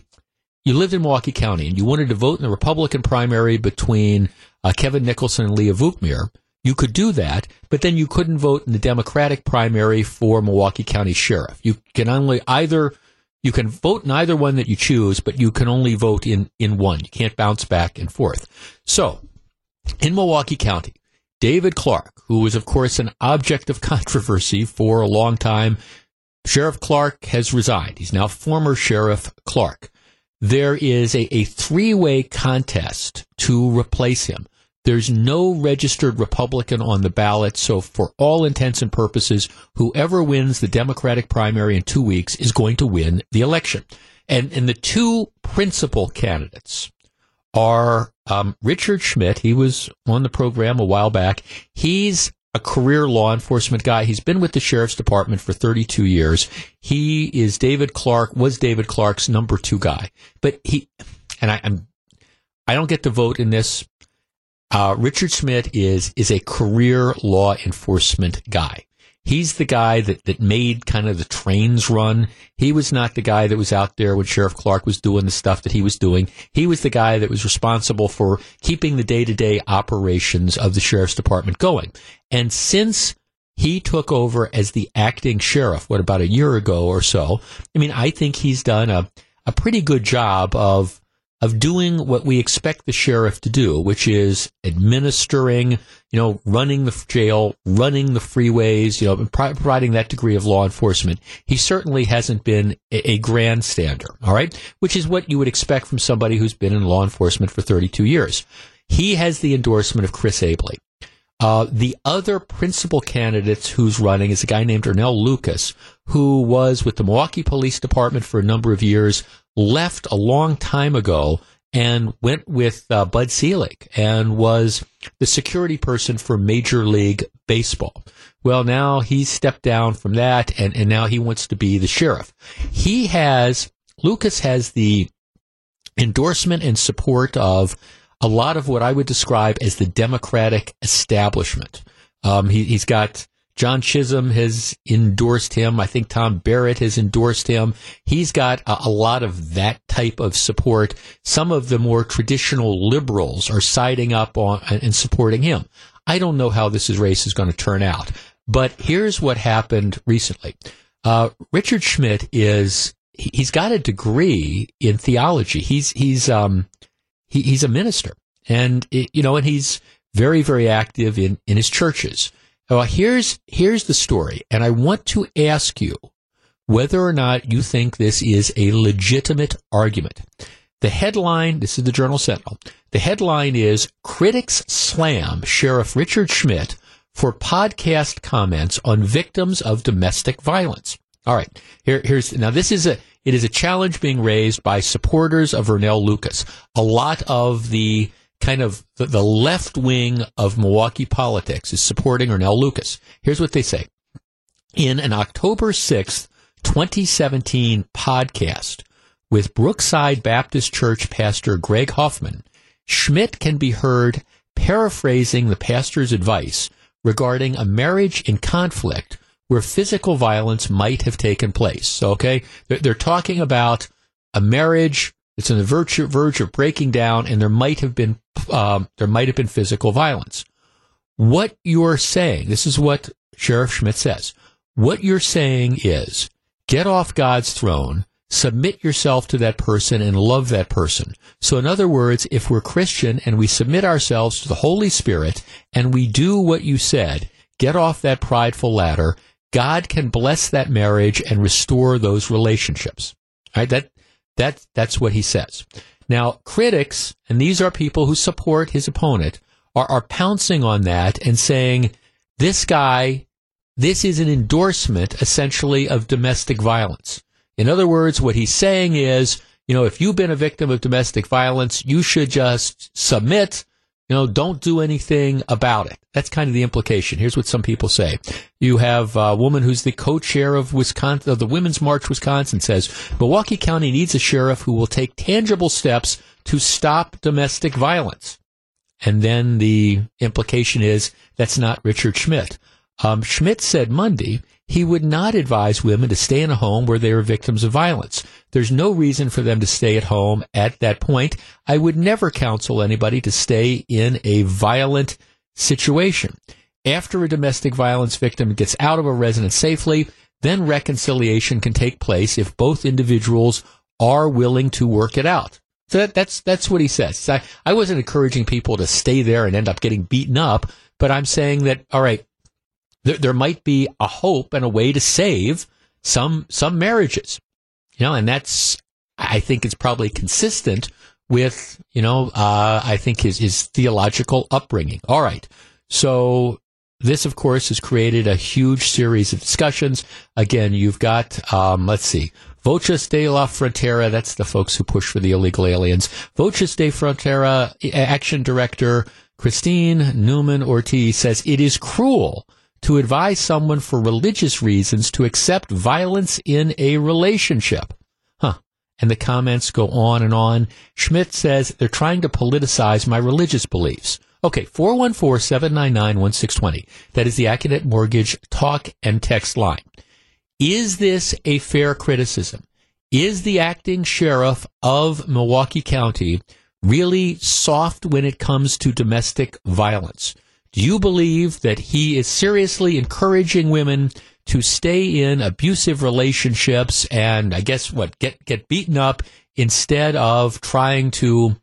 S1: you lived in Milwaukee County and you wanted to vote in the Republican primary between uh, Kevin Nicholson and Leah Vukmir, you could do that, but then you couldn't vote in the Democratic primary for Milwaukee County Sheriff. You can only either you can vote in either one that you choose, but you can only vote in in one. You can't bounce back and forth. So, in Milwaukee County, David Clarke, who was of course an object of controversy for a long time, Sheriff Clarke has resigned. He's now former Sheriff Clarke. There is a, a three way contest to replace him. There's no registered Republican on the ballot, so for all intents and purposes, whoever wins the Democratic primary in two weeks is going to win the election. And, and the two principal candidates are um, Richard Schmidt. He was on the program a while back. He's a career law enforcement guy. He's been with the sheriff's department for 32 years. He is David Clarke, was David Clarke's number two guy. But he, and I, I'm, I don't get to vote in this uh, Richard Schmidt is is a career law enforcement guy. He's the guy that, that made kind of the trains run. He was not the guy that was out there when Sheriff Clarke was doing the stuff that he was doing. He was the guy that was responsible for keeping the day to day operations of the sheriff's department going. And since he took over as the acting sheriff, what about a year ago or so? I mean, I think he's done a, a pretty good job of of doing what we expect the sheriff to do, which is administering, you know, running the jail, running the freeways, you know, providing that degree of law enforcement. He certainly hasn't been a, grandstander, all right, which is what you would expect from somebody who's been in law enforcement for 32 years. He has the endorsement of Chris Abele. Uh, the other principal candidate who's running is a guy named Earnell Lucas, who was with the Milwaukee Police Department for a number of years, left a long time ago and went with uh, Bud Selig and was the security person for Major League Baseball. Well, now he's stepped down from that and, and now he wants to be the sheriff. He has, Lucas has the endorsement and support of a lot of what I would describe as the Democratic establishment. Um, he, has got John Chisholm has endorsed him. I think Tom Barrett has endorsed him. He's got a, a, lot of that type of support. Some of the more traditional liberals are siding up on and supporting him. I don't know how this race is going to turn out, but here's what happened recently. Uh, Richard Schmidt is he's got a degree in theology. He's he's um he, he's a minister, and you know, and he's very very active in in his churches. Well, here's here's the story, and I want to ask you whether or not you think this is a legitimate argument. The headline, this is the Journal Sentinel. The headline is Critics Slam Sheriff Richard Schmidt for podcast comments on victims of domestic violence. All right. Here, here's, now this is a, it is a challenge being raised by supporters of Earnell Lucas. A lot of the kind of the, the left wing of Milwaukee politics is supporting Earnell Lucas. Here's what they say. In an October 6th, 2017 podcast with Brookside Baptist Church pastor Greg Hoffman, Schmidt can be heard paraphrasing the pastor's advice regarding a marriage in conflict where physical violence might have taken place. So, okay, they're, they're talking about a marriage that's on the verge, verge of breaking down, and there might have been um, there might have been physical violence. What you're saying, this is what Sheriff Schmidt says. What you're saying is, get off God's throne, submit yourself to that person, and love that person. So, in other words, if we're Christian and we submit ourselves to the Holy Spirit and we do what you said, get off that prideful ladder God can bless that marriage and restore those relationships. Right? That, that, that's what he says. Now, critics, and these are people who support his opponent, are, are pouncing on that and saying, this guy, this is an endorsement essentially of domestic violence. In other words, what he's saying is, you know, if you've been a victim of domestic violence, you should just submit you know, don't do anything about it. That's kind of the implication. Here's what some people say. You have a woman who's the co-chair of Wisconsin, of the Women's March Wisconsin says, Milwaukee County needs a sheriff who will take tangible steps to stop domestic violence. And then the implication is that's not Richard Schmidt. Um, Schmidt said Monday he would not advise women to stay in a home where they are victims of violence. There's no reason for them to stay at home at that point. I would never counsel anybody to stay in a violent situation. After a domestic violence victim gets out of a residence safely, then reconciliation can take place if both individuals are willing to work it out. So that, that's that's what he says. I, I wasn't encouraging people to stay there and end up getting beaten up, but I'm saying that all right, there, there might be a hope and a way to save some some marriages. You know, and that's I think it's probably consistent with you know uh, I think his his theological upbringing. All right, so this of course has created a huge series of discussions. Again, you've got um, let's see. Voces de la Frontera, that's the folks who push for the illegal aliens. Voces de Frontera action director Christine Neumann Ortiz says it is cruel to advise someone for religious reasons to accept violence in a relationship. Huh. And the comments go on and on. Schmidt says they're trying to politicize my religious beliefs. Okay, 414-799-1620. That is the Accunet Mortgage talk and text line. Is this a fair criticism? Is the acting sheriff of Milwaukee County really soft when it comes to domestic violence? Do you believe that he is seriously encouraging women to stay in abusive relationships and I guess what get get beaten up instead of trying to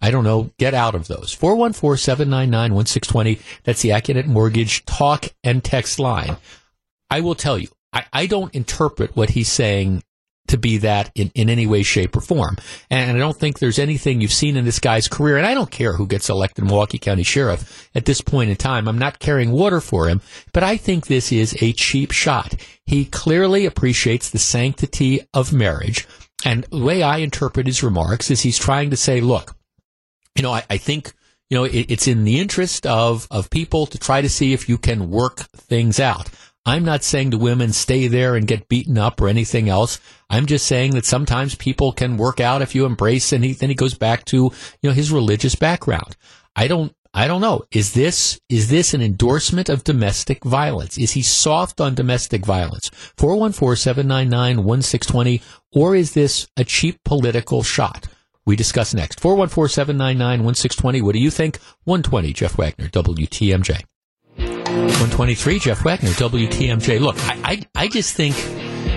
S1: I don't know, get out of those. 414-799-1620. That's the Accunet Mortgage talk and text line. I will tell you, I, I don't interpret what he's saying to be that in, in any way, shape, or form. And I don't think there's anything you've seen in this guy's career. And I don't care who gets elected Milwaukee County Sheriff at this point in time. I'm not carrying water for him, but I think this is a cheap shot. He clearly appreciates the sanctity of marriage. And the way I interpret his remarks is he's trying to say, look, you know, I, I think, you know, it, it's in the interest of, of people to try to see if you can work things out. I'm not saying to women stay there and get beaten up or anything else. I'm just saying that sometimes people can work out if you embrace and he, then he goes back to, you know, his religious background. I don't, I don't know. Is this, is this an endorsement of domestic violence? Is he soft on domestic violence? 414-799-1620 or is this a cheap political shot? We discuss next. 414-799-1620. What do you think? 120, Jeff Wagner, WTMJ. 123, Jeff Wagner, WTMJ. Look, I, I, I just think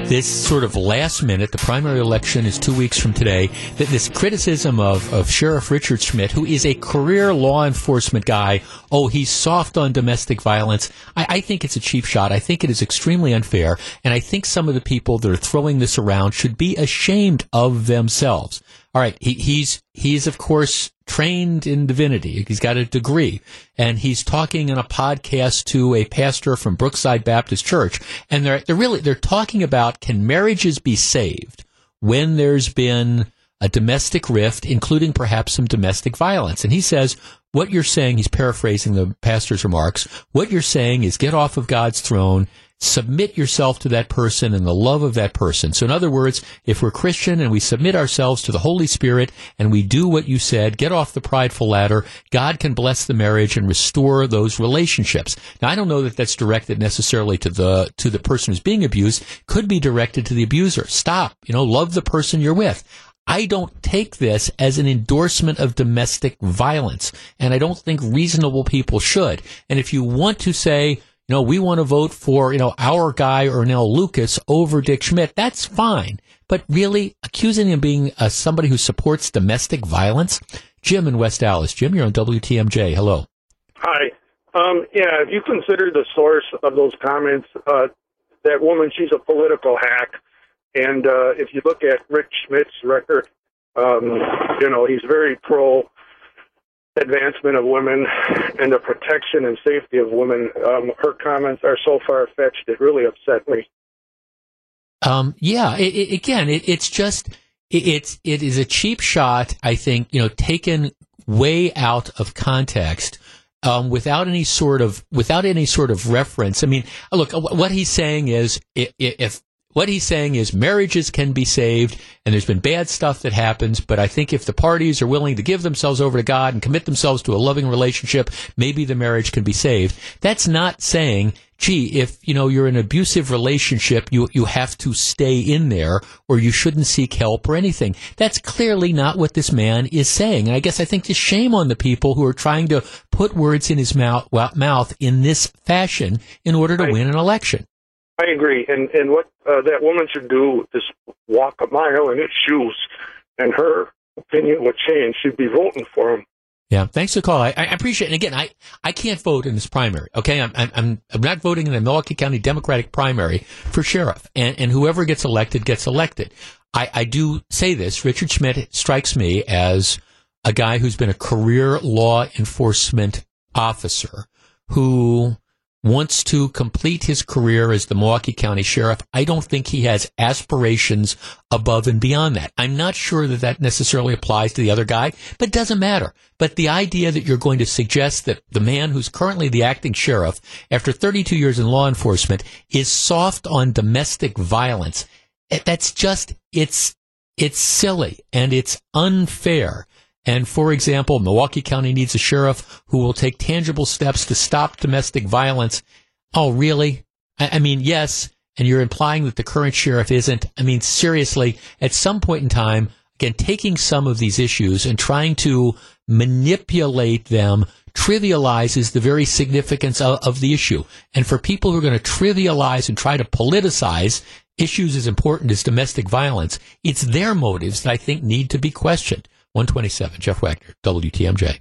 S1: this sort of last minute, the primary election is two weeks from today, that this criticism of, of Sheriff Richard Schmidt, who is a career law enforcement guy, oh, he's soft on domestic violence. I, I think it's a cheap shot. I think it is extremely unfair. And I think some of the people that are throwing this around should be ashamed of themselves. All right, he, he's he's of course trained in divinity. He's got a degree, and he's talking in a podcast to a pastor from Brookside Baptist Church, and they're they're really they're talking about can marriages be saved when there's been a domestic rift, including perhaps some domestic violence. And he says, what you're saying, he's paraphrasing the pastor's remarks, what you're saying is get off of God's throne submit yourself to that person and the love of that person. So in other words, if we're Christian and we submit ourselves to the Holy Spirit and we do what you said, get off the prideful ladder, God can bless the marriage and restore those relationships. Now I don't know that that's directed necessarily to the to the person who's being abused, could be directed to the abuser. Stop, you know, love the person you're with. I don't take this as an endorsement of domestic violence, and I don't think reasonable people should. And if you want to say, you know, we want to vote for, you know, our guy Earnell Lucas over Dick Schmidt. That's fine. But really, accusing him of being uh, somebody who supports domestic violence? Jim in West Allis. Jim, you're on WTMJ. Hello.
S8: Hi. Um, yeah, if you consider the source of those comments, uh, that woman, she's a political hack. And uh, if you look at Rick Schmidt's record, um, you know, he's very pro advancement of women and the protection and safety of women. Um, her comments are so far fetched; it really upset me.
S1: Um, yeah, it, it, again, it, it's just it's it is a cheap shot. I think you know taken way out of context. Um, without any sort of without any sort of reference. I mean, look, what he's saying is if, if what he's saying is marriages can be saved, and there's been bad stuff that happens, but I think if the parties are willing to give themselves over to God and commit themselves to a loving relationship, maybe the marriage can be saved. That's not saying, gee, if, you know, you're in an abusive relationship, you, you have to stay in there, or you shouldn't seek help or anything. That's clearly not what this man is saying. And I guess I think it's shame on the people who are trying to put words in his mouth, mouth in this fashion in order to
S8: right.
S1: win an election.
S8: I agree, and and what uh, that woman should do is walk a mile in his shoes, and her opinion would change. She'd be voting for him.
S1: Yeah, thanks for the call. I, I appreciate it. And again, I, I can't vote in this primary. Okay, I'm, I'm I'm not voting in the Milwaukee County Democratic primary for sheriff, and and whoever gets elected gets elected. I, I do say this: Richard Schmidt strikes me as a guy who's been a career law enforcement officer who wants to complete his career as the Milwaukee County Sheriff. I don't think he has aspirations above and beyond that. I'm not sure that that necessarily applies to the other guy, but it doesn't matter. But the idea that you're going to suggest that the man who's currently the acting sheriff, after 32 years in law enforcement, is soft on domestic violence, eh, that's just, it's, it's silly and it's unfair. And for example, Milwaukee County needs a sheriff who will take tangible steps to stop domestic violence. Oh, really? I, I, mean, yes. And you're implying that the current sheriff isn't. I mean, seriously, at some point in time, again, taking some of these issues and trying to manipulate them trivializes the very significance of, of the issue. And for people who are going to trivialize and try to politicize issues as important as domestic violence, it's their motives that I think need to be questioned. 127, Jeff Wagner, WTMJ.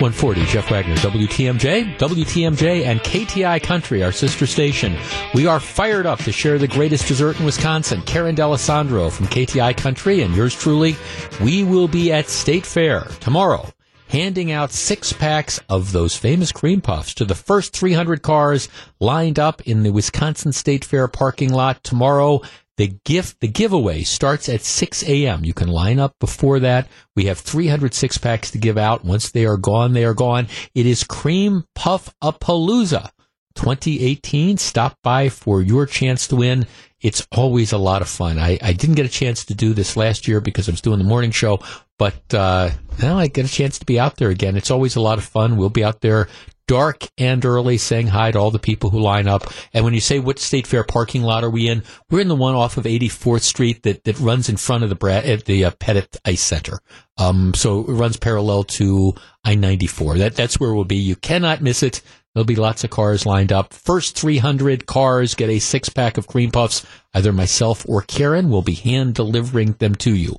S1: 140, Jeff Wagner, WTMJ, WTMJ, and KTI Country, our sister station. We are fired up to share the greatest dessert in Wisconsin. Karen D'Alessandro from KTI Country and yours truly. We will be at State Fair tomorrow handing out six packs of those famous cream puffs to the first 300 cars lined up in the Wisconsin State Fair parking lot tomorrow. The gift, the giveaway starts at 6 a.m. You can line up before that. We have 306 packs to give out. Once they are gone, they are gone. It is Cream Puff a Palooza 2018. Stop by for your chance to win. It's always a lot of fun. I, I didn't get a chance to do this last year because I was doing the morning show, but uh, now I get a chance to be out there again. It's always a lot of fun. We'll be out there dark and early saying hi to all the people who line up. And when you say what state fair parking lot are we in, we're in the one off of 84th Street that, that runs in front of the Brad, at the uh, Pettit Ice Center. Um, so it runs parallel to I-94. That, that's where we'll be. You cannot miss it. There'll be lots of cars lined up. First 300 cars get a six pack of cream puffs. Either myself or Karen will be hand delivering them to you.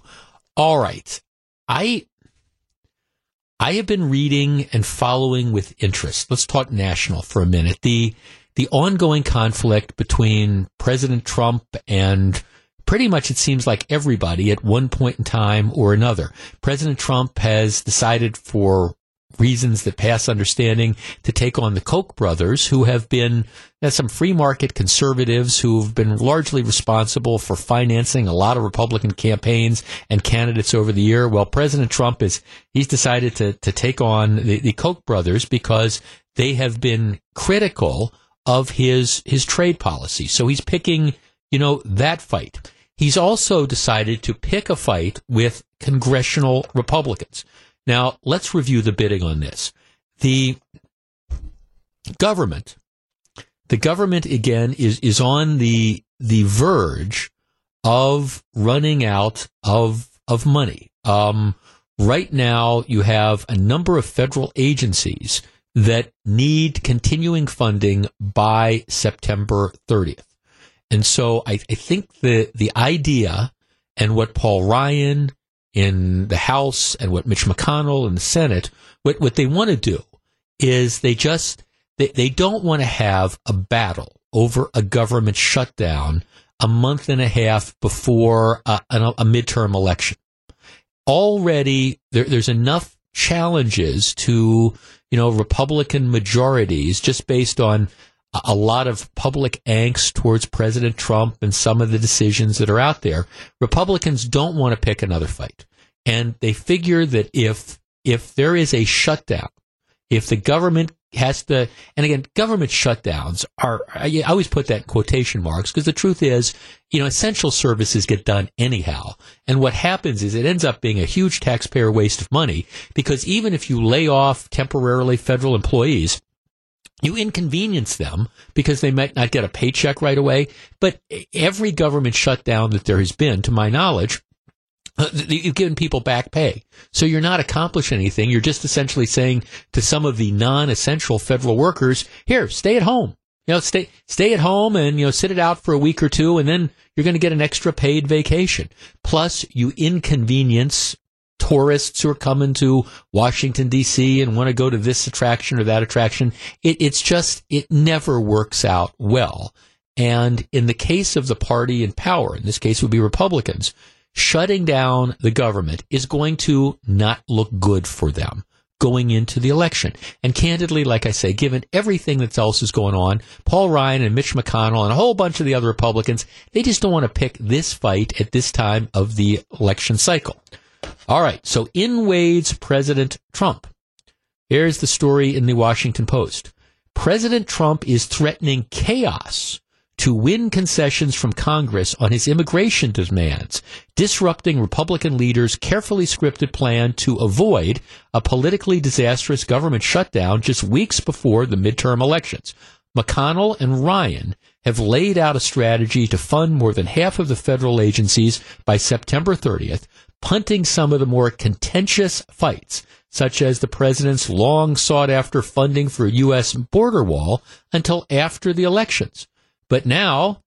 S1: All right. I, I have been reading and following with interest. Let's talk national for a minute. The, the ongoing conflict between President Trump and pretty much it seems like everybody at one point in time or another. President Trump has decided for reasons that pass understanding to take on the Koch brothers, who have been some free market conservatives who've been largely responsible for financing a lot of Republican campaigns and candidates over the year. Well, President Trump is he's decided to to take on the, the Koch brothers because they have been critical of his his trade policy. So he's picking, you know, that fight. He's also decided to pick a fight with congressional Republicans. Now, let's review the bidding on this. The government, the government again is, is on the, the verge of running out of, of money. Um, right now, you have a number of federal agencies that need continuing funding by September 30th. And so I, I think the, the idea and what Paul Ryan in the House and what Mitch McConnell in the Senate, what, what they want to do is they just, they, they don't want to have a battle over a government shutdown a month and a half before a, a, a midterm election. Already there, there's enough challenges to, you know, Republican majorities just based on a lot of public angst towards President Trump and some of the decisions that are out there. Republicans don't want to pick another fight. And they figure that if, if there is a shutdown, if the government has to, and again, government shutdowns are, I always put that in quotation marks because the truth is, you know, essential services get done anyhow. And what happens is it ends up being a huge taxpayer waste of money because even if you lay off temporarily federal employees, you inconvenience them because they might not get a paycheck right away. But every government shutdown that there has been, to my knowledge, uh, you've given people back pay. So you're not accomplishing anything. You're just essentially saying to some of the non-essential federal workers, here, stay at home. You know, stay, stay at home and, you know, sit it out for a week or two and then you're going to get an extra paid vacation. Plus you inconvenience tourists who are coming to Washington D.C. and want to go to this attraction or that attraction. It, it's just it never works out well. And in the case of the party in power, in this case would be Republicans, shutting down the government is going to not look good for them going into the election. And candidly, like I say, given everything that else is going on, Paul Ryan and Mitch McConnell and a whole bunch of the other Republicans, they just don't want to pick this fight at this time of the election cycle. All right. So in wades President Trump. Here's the story in the Washington Post. President Trump is threatening chaos to win concessions from Congress on his immigration demands, disrupting Republican leaders' carefully scripted plan to avoid a politically disastrous government shutdown just weeks before the midterm elections. McConnell and Ryan have laid out a strategy to fund more than half of the federal agencies by September 30th, punting some of the more contentious fights, such as the president's long sought after funding for a U.S. border wall until after the elections. But now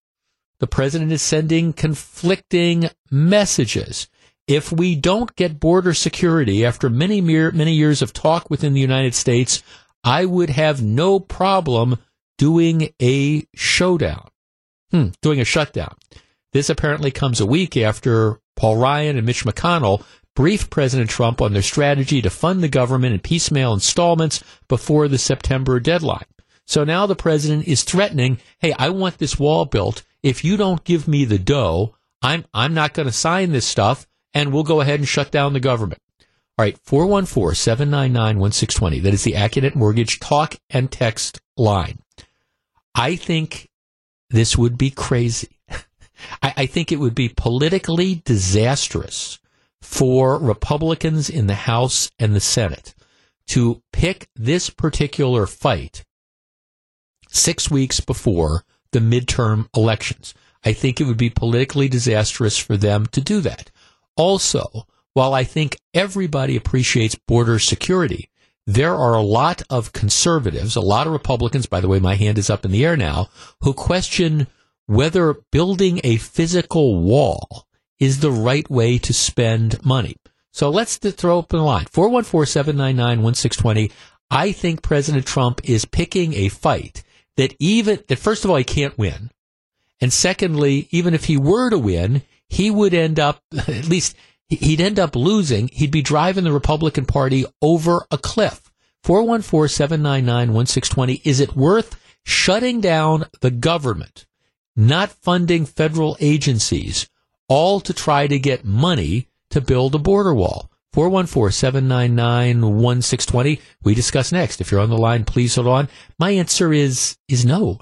S1: the president is sending conflicting messages. If we don't get border security after many, many years of talk within the United States, I would have no problem doing a showdown, hmm, doing a shutdown. This apparently comes a week after Paul Ryan and Mitch McConnell briefed President Trump on their strategy to fund the government in piecemeal installments before the September deadline. So now the president is threatening, hey, I want this wall built. If you don't give me the dough, I'm, I'm not going to sign this stuff and we'll go ahead and shut down the government. All right, 414-799-1620. That is the Accunet Mortgage talk and text line. I think this would be crazy. I, I think it would be politically disastrous for Republicans in the House and the Senate to pick this particular fight six weeks before the midterm elections. I think it would be politically disastrous for them to do that. Also, while I think everybody appreciates border security, there are a lot of conservatives, a lot of Republicans, by the way, my hand is up in the air now, who question whether building a physical wall is the right way to spend money. So let's throw open the line. 414-799-1620. I think President Trump is picking a fight that even, that first of all, he can't win. And secondly, even if he were to win, he would end up, at least he'd end up losing. He'd be driving the Republican Party over a cliff. 414-799-1620. Is it worth shutting down the government, not funding federal agencies, all to try to get money to build a border wall? 414-799-1620. We discuss next. If you're on the line, please hold on. My answer is, is no.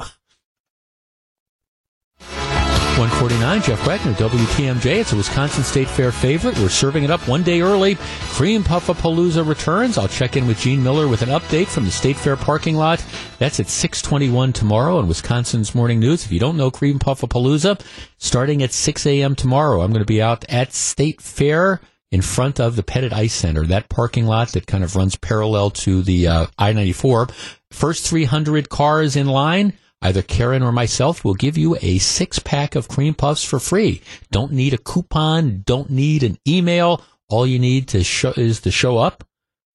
S1: 149, Jeff Wagner, WTMJ. It's a Wisconsin State Fair favorite. We're serving it up one day early. Cream Puffapalooza returns. I'll check in with Gene Miller with an update from the State Fair parking lot. That's at 621 tomorrow on Wisconsin's Morning News. If you don't know Cream Puffapalooza, starting at 6 a.m. tomorrow, I'm going to be out at State Fair in front of the Pettit Ice Center, that parking lot that kind of runs parallel to the uh, I-94. First 300 cars in line Either Karen or myself will give you a six pack of cream puffs for free. Don't need a coupon. Don't need an email. All you need to show is to show up.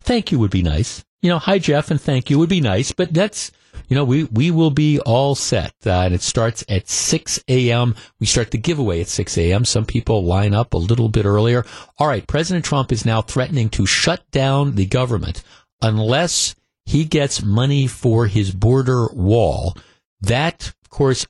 S1: Thank you would be nice. You know, hi Jeff and thank you would be nice, but that's, you know, we, we will be all set. Uh, and it starts at 6 a.m. We start the giveaway at 6 a.m. Some people line up a little bit earlier. All right. President Trump is now threatening to shut down the government unless he gets money for his border wall. That, of course,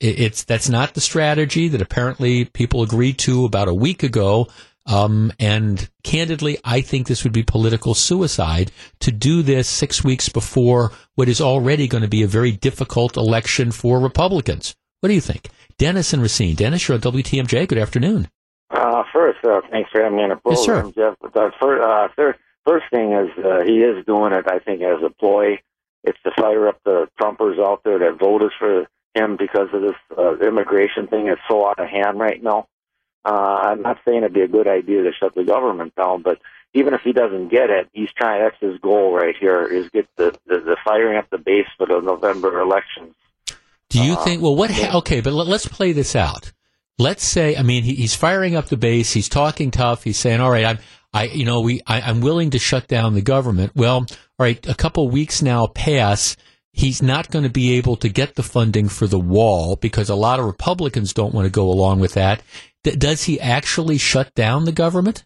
S1: it's that's not the strategy that apparently people agreed to about a week ago. Um, and candidly, I think this would be political suicide to do this six weeks before what is already going to be a very difficult election for Republicans. What do you think? Dennis and Racine. Dennis, you're on WTMJ. Good afternoon.
S9: Uh, first, uh, thanks for having me on the program,
S1: yes, sir.
S9: Jeff. The first, uh, first thing is uh, he is doing it, I think, as a ploy it's to fire up the Trumpers out there that voted for him because of this uh, immigration thing. It's so out of hand right now. Uh, I'm not saying it'd be a good idea to shut the government down, but even if he doesn't get it, he's trying. That's his goal right here: is get the the, the firing up the base for the November elections.
S1: Do you uh, think? Well, what? Ha- okay, but let, us play this out. Let's say, I mean, he, he's firing up the base. He's talking tough. He's saying, "All right, I'm, I, you know, we, I, I'm willing to shut down the government." Well, all right, a couple weeks now pass. He's not going to be able to get the funding for the wall because a lot of Republicans don't want to go along with that. D- does he actually shut down the government?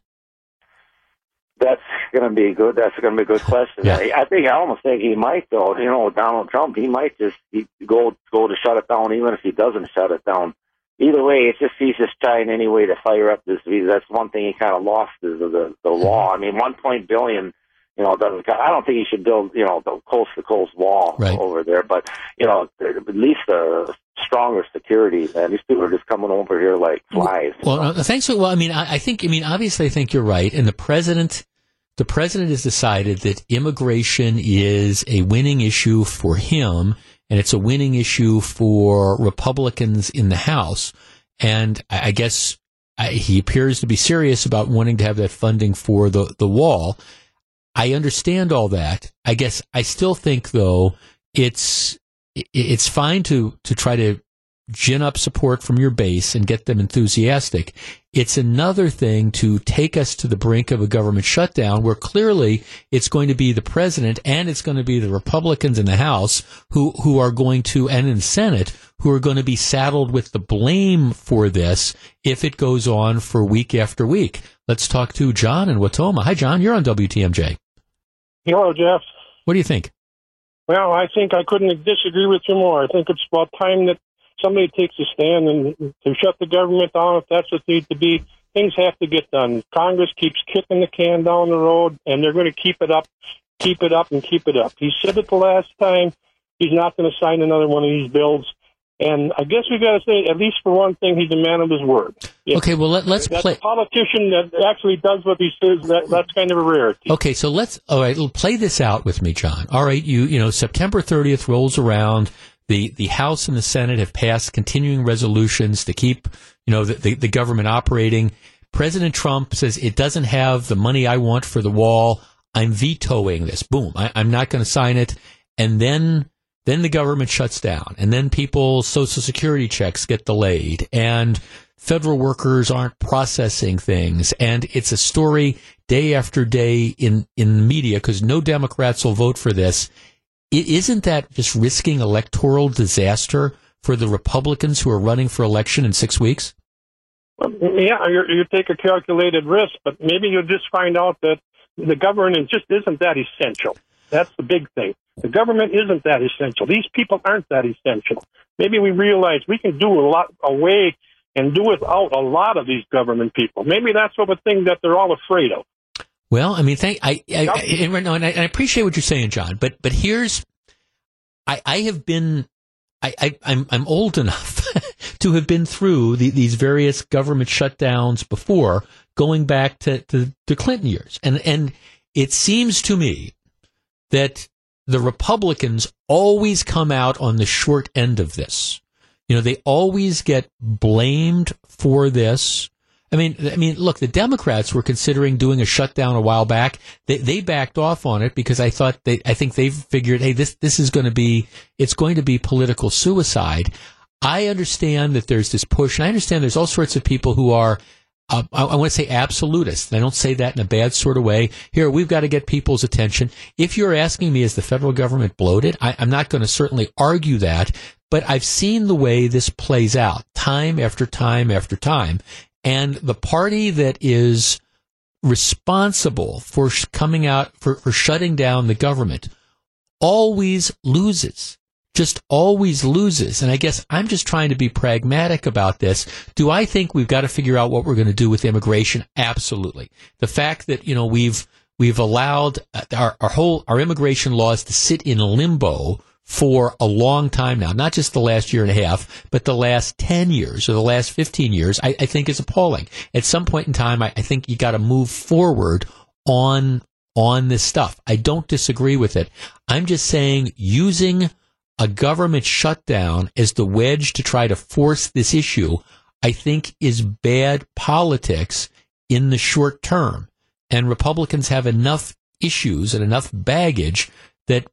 S9: That's going to be good. That's going to be a good question.
S1: yeah.
S9: I, I think I almost think he might though. You know, Donald Trump, he might just he go go to shut it down, even if he doesn't shut it down. Either way, it's just he's just trying any way to fire up this visa. That's one thing he kind of lost is the the law. I mean, one point billion you know, doesn't. I don't think he should build, you know, the coast to coast wall
S1: right.
S9: over there. But you know, at least a stronger security. Man, these people are just coming over here like flies.
S1: Well, well uh, thanks. For, well, I mean, I, I think. I mean, obviously, I think you're right. And the president, the president has decided that immigration is a winning issue for him, and it's a winning issue for Republicans in the House. And I, guess I, he appears to be serious about wanting to have that funding for the the wall. I understand all that. I guess I still think though it's it's fine to to try to gin up support from your base and get them enthusiastic. It's another thing to take us to the brink of a government shutdown where clearly it's going to be the president and it's going to be the Republicans in the House who, who are going to, and in the Senate, who are going to be saddled with the blame for this if it goes on for week after week. Let's talk to John in Wautoma. Hi, John. You're on WTMJ.
S10: Hello, Jeff.
S1: What do you think?
S10: Well, I think I couldn't disagree with you more. I think it's about time that somebody takes a stand and to shut the government down if that's what needs to be. Things have to get done. Congress keeps kicking the can down the road, and they're going to keep it up, keep it up, and keep it up. He said it the last time. He's not going to sign another one of these bills. And I guess we've got to say, at least for one thing, he's a man of his word.
S1: okay, well let, us play.
S10: A politician that actually does what he says. That, that's kind of a rarity.
S1: Okay, so let's all right. Play this out with me, John. All right, you you know September 30th rolls around. The the House and the Senate have passed continuing resolutions to keep you know the, the, the government operating. President Trump says it doesn't have the money I want for the wall. I'm vetoing this. Boom. I, I'm not going to sign it. And then, then the government shuts down and then people's social security checks get delayed and federal workers aren't processing things. And it's a story day after day in, in media because no Democrats will vote for this. Is isn't that just risking electoral disaster for the Republicans who are running for election in six weeks?
S10: Well, yeah, you take a calculated risk, but maybe you'll just find out that the government just isn't that essential. That's the big thing. The government isn't that essential. These people aren't that essential. Maybe we realize we can do a lot away and do without a lot of these government people. Maybe that's what the thing that they're all afraid of.
S1: Well, I mean, thank I, I, I and, and, I, appreciate what you're saying, John. But but here's, I, I have been, I, I I'm I'm old enough to have been through the, these various government shutdowns before, going back to, to the Clinton years, and and it seems to me that the Republicans always come out on the short end of this. You know, they always get blamed for this. I mean, I mean, look, the Democrats were considering doing a shutdown a while back. They, they backed off on it because I thought they, I think they figured, hey, this, this is going to be, it's going to be political suicide. I understand that there's this push, and I understand there's all sorts of people who are, uh, I, I, want to say absolutist. I don't say that in a bad sort of way. Here, we've got to get people's attention. If you're asking me, is the federal government bloated? I, I'm not going to certainly argue that, but I've seen the way this plays out time after time after time. And the party that is responsible for coming out, for, for shutting down the government always loses. Just always loses. And I guess I'm just trying to be pragmatic about this. Do I think we've got to figure out what we're going to do with immigration? Absolutely. The fact that, you know, we've, we've allowed uh, our, our whole, our immigration laws to sit in limbo for a long time now, not just the last year and a half, but the last 10 years or the last 15 years, I, I think is appalling. At some point in time, I, I think you got to move forward on, on this stuff. I don't disagree with it. I'm just saying using a government shutdown as the wedge to try to force this issue, I think is bad politics in the short term. And Republicans have enough issues and enough baggage that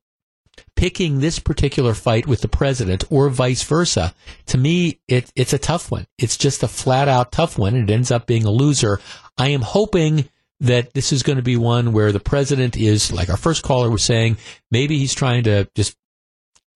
S1: picking this particular fight with the president or vice versa, to me, it, it's a tough one. It's just a flat out tough one. And it ends up being a loser. I am hoping that this is going to be one where the president is, like our first caller was saying, maybe he's trying to just,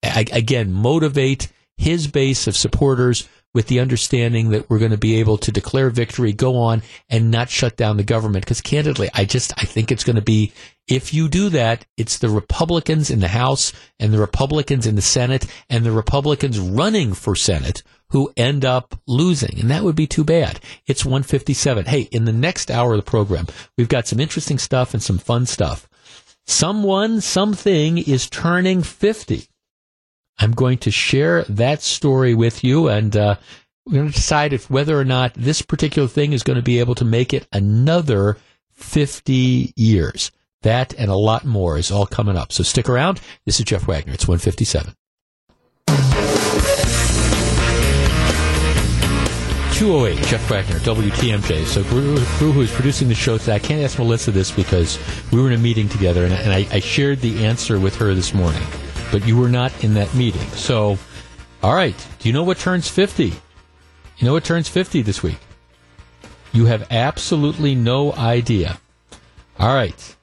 S1: again, motivate his base of supporters with the understanding that we're going to be able to declare victory, go on and not shut down the government. Because candidly, I just, I think it's going to be, if you do that, it's the Republicans in the House and the Republicans in the Senate and the Republicans running for Senate who end up losing. And that would be too bad. It's 157. Hey, in the next hour of the program, we've got some interesting stuff and some fun stuff. Someone, something is turning 50. I'm going to share that story with you, and uh, we're going to decide if whether or not this particular thing is going to be able to make it another 50 years. That and a lot more is all coming up. So stick around. This is Jeff Wagner. It's 157. 208, Jeff Wagner, WTMJ. So, Gru, who is producing the show today, I can't ask Melissa this because we were in a meeting together and, and I, I shared the answer with her this morning but you were not in that meeting. So, all right. Do you know what turns 50? You know what turns 50 this week? You have absolutely no idea. All right.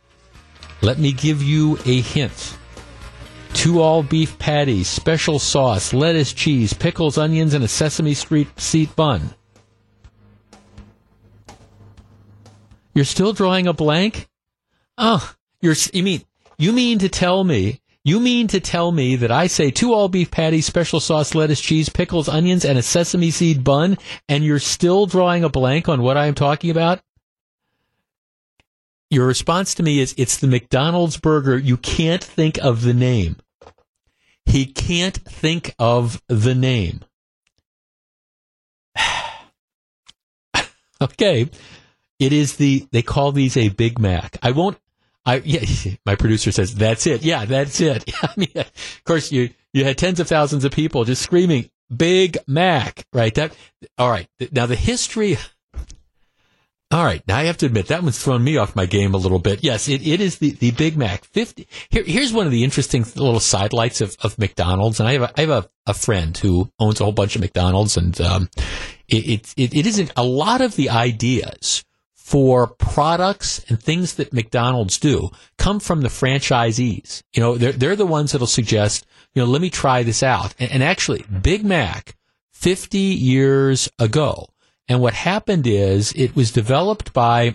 S1: Let me give you a hint. Two all beef patties, special sauce, lettuce, cheese, pickles, onions, and a sesame street seat bun. You're still drawing a blank? Oh, you're, you mean, you mean to tell me you mean to tell me that I say two all beef patties, special sauce, lettuce, cheese, pickles, onions, and a sesame seed bun, and you're still drawing a blank on what I am talking about? Your response to me is it's the McDonald's burger. You can't think of the name. He can't think of the name. okay. It is the, they call these a Big Mac. I won't, I yeah, my producer says that's it. Yeah, that's it. I mean, of course, you you had tens of thousands of people just screaming "Big Mac," right? That all right. Now the history. All right. Now I have to admit that one's thrown me off my game a little bit. Yes, it, it is the, the Big Mac. 50. Here, here's one of the interesting little sidelights of, of McDonald's. And I have a, I have a, a friend who owns a whole bunch of McDonald's and, um, it, it, it isn't a lot of the ideas for products and things that McDonald's do come from the franchisees. You know, they're, they're the ones that'll suggest, you know, let me try this out. And, and actually, Big Mac, 50 years ago, and what happened is it was developed by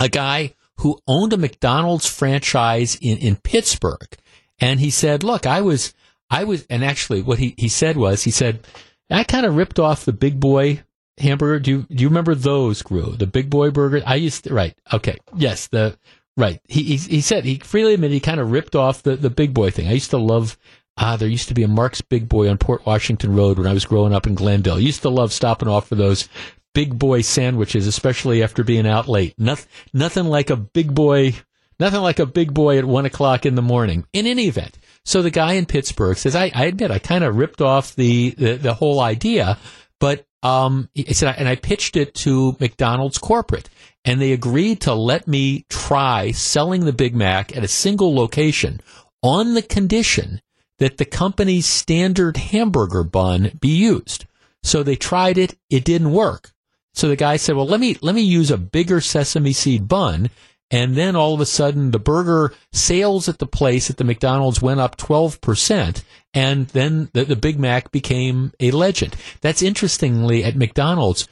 S1: a guy who owned a McDonald's franchise in, in Pittsburgh. And he said, look, I was, I was, and actually what he, he said was, he said, I kind of ripped off the big boy hamburger. Do you, do you remember those, grew? The big boy burger? I used to, right. Okay. Yes. The, right. He, he, he said, he freely admitted he kind of ripped off the, the big boy thing. I used to love Ah, there used to be a Marc's Big Boy on Port Washington Road when I was growing up in Glendale. I used to love stopping off for those big boy sandwiches, especially after being out late. Nothing, nothing like a big boy, nothing like a big boy at one o'clock in the morning. In any event, so the guy in Pittsburgh says, I, I admit I kind of ripped off the, the, the whole idea, but um, said, and I pitched it to McDonald's corporate, and they agreed to let me try selling the Big Mac at a single location on the condition that the company's standard hamburger bun be used. So they tried it, it didn't work. So the guy said, "Well, let me let me use a bigger sesame seed bun." And then all of a sudden, the burger sales at the place at the McDonald's went up 12%. And then the, the Big Mac became a legend. That's interestingly at McDonald's,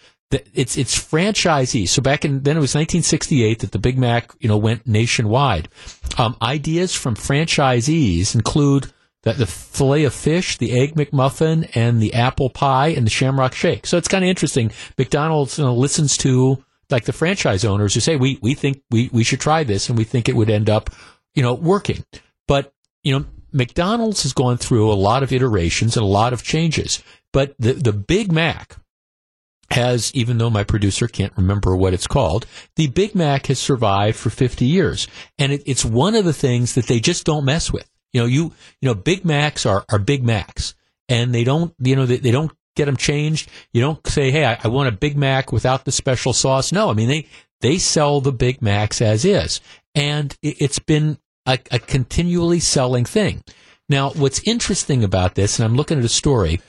S1: it's it's franchisees. So back in then it was 1968 that the Big Mac you know went nationwide. Um, ideas from franchisees include the, the fillet of fish, the egg McMuffin, and the apple pie and the Shamrock Shake. So it's kind of interesting. McDonald's you know, listens to like the franchise owners who say we we think we we should try this and we think it would end up you know working. But you know McDonald's has gone through a lot of iterations and a lot of changes. But the the Big Mac has, even though my producer can't remember what it's called, the Big Mac has survived for 50 years. And it, it's one of the things that they just don't mess with. You know, you you know, Big Macs are are Big Macs, and they don't you know they, they don't get them changed. You don't say, hey, I, I want a Big Mac without the special sauce. No, I mean they they sell the Big Macs as is, and it, has been a, a continually selling thing. Now, what's interesting about this, and I'm looking at a story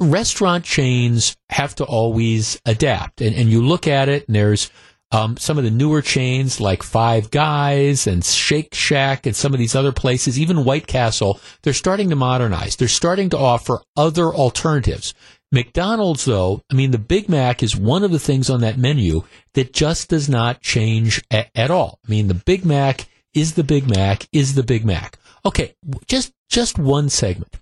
S1: restaurant chains have to always adapt. And, and you look at it, and there's um, some of the newer chains like Five Guys and Shake Shack and some of these other places, even White Castle, they're starting to modernize. They're starting to offer other alternatives. McDonald's, though, I mean, the Big Mac is one of the things on that menu that just does not change a- at all. I mean, the Big Mac is the Big Mac is the Big Mac. Okay, just just one segment.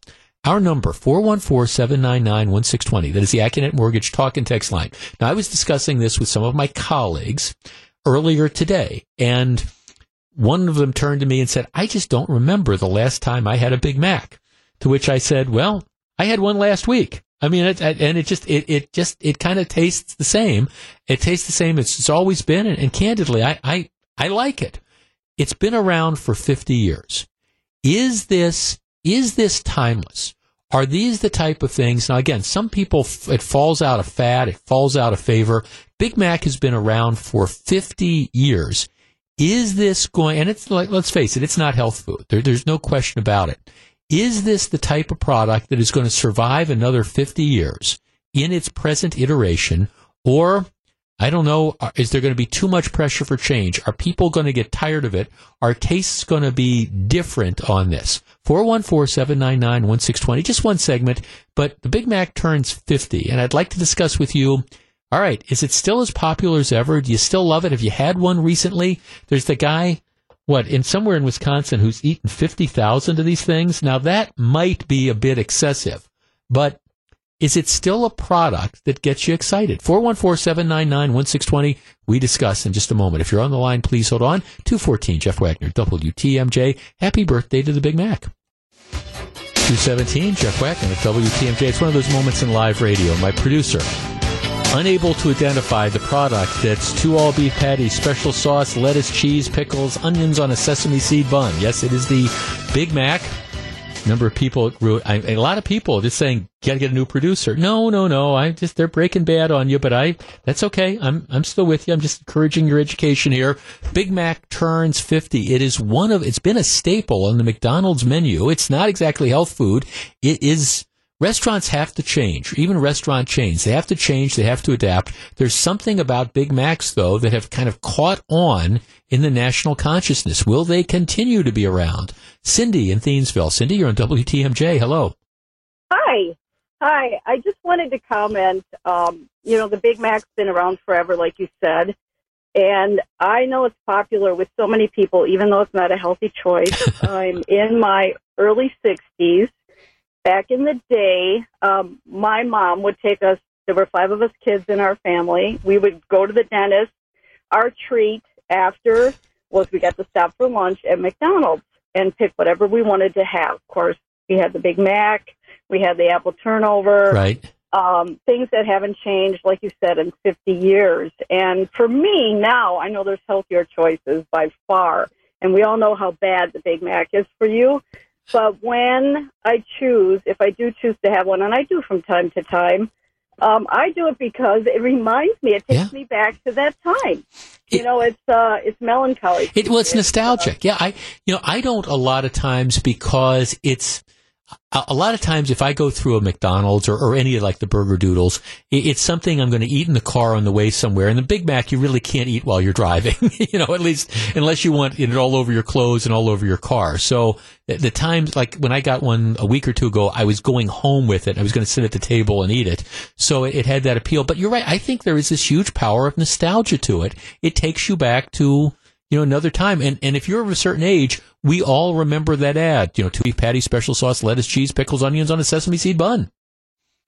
S1: Our number, 414-799-1620. That is the Accunet Mortgage talk and text line. Now, I was discussing this with some of my colleagues earlier today, and one of them turned to me and said, I just don't remember the last time I had a Big Mac. To which I said, well, I had one last week. I mean, it, and it just, it, it just, it kind of tastes the same. It tastes the same as it's always been. And, and candidly, I, I, I like it. It's been around for 50 years. Is this is this timeless? Are these the type of things? Now, again, some people, it falls out of fad, it falls out of favor. Big Mac has been around for 50 years. Is this going, and it's like, let's face it, it's not health food. There, there's no question about it. Is this the type of product that is going to survive another 50 years in its present iteration? Or I don't know. Uh, is there going to be too much pressure for change? Are people going to get tired of it? Are tastes going to be different on this? 414-799-1620. Just one segment, but the Big Mac turns 50, and I'd like to discuss with you all right, is it still as popular as ever? Do you still love it? Have you had one recently? There's the guy, what, in somewhere in Wisconsin who's eaten 50,000 of these things. Now that might be a bit excessive, but is it still a product that gets you excited? 414-799-1620. We discuss in just a moment. If you're on the line, please hold on. 214 Jeff Wagner, WTMJ. Happy birthday to the Big Mac. 217 Jeff Wagner at WTMJ. It's one of those moments in live radio. My producer, unable to identify the product that's two all beef patties, special sauce, lettuce, cheese, pickles, onions on a sesame seed bun. Yes, it is the Big Mac number of people, I, a lot of people just saying, "Got to get a new producer." No, no, no. I just they're breaking bad on you, but I that's okay. I'm I'm still with you. I'm just encouraging your education here. Big Mac turns fifty. It is one of it's been a staple on the McDonald's menu. It's not exactly health food. It is Restaurants have to change, even restaurant chains. They have to change, they have to adapt. There's something about Big Macs, though, that have kind of caught on in the national consciousness. Will they continue to be around? Cindy in Thiensville. Cindy, you're on WTMJ. Hello.
S11: Hi. Hi. I just wanted to comment. Um, you know, the Big Mac's been around forever, like you said. And I know it's popular with so many people, even though it's not a healthy choice. I'm in my early 60s back in the day, um, my mom would take us. There were five of us kids in our family. We would go to the dentist. Our treat after was we got to stop for lunch at McDonald's and pick whatever we wanted to have. Of course, we had the Big Mac, we had the apple turnover,
S1: right?
S11: Um, things that haven't changed, like you said, in 50 years. And for me now, I know there's healthier choices by far, and we all know how bad the Big Mac is for you. But when I choose, if I do choose to have one, and I do from time to time, um, I do it because it reminds me. It takes yeah. me back to that time. It, you know, it's uh, it's melancholy.
S1: It, well, it's nostalgic. Uh, yeah, I you know I don't a lot of times because it's a lot of times if I go through a McDonald's or, or any of like the burger doodles, it, it's something I'm going to eat in the car on the way somewhere. And the Big Mac, you really can't eat while you're driving, you know, at least unless you want it all over your clothes and all over your car. So the, times, like when I got one a week or two ago, I was going home with it. I was going to sit at the table and eat it. So it, it had that appeal. But you're right. I think there is this huge power of nostalgia to it. It takes you back to, you know, another time. And, and if you're of a certain age, we all remember that ad, you know, two beef patty, special sauce, lettuce, cheese, pickles, onions on a sesame seed bun.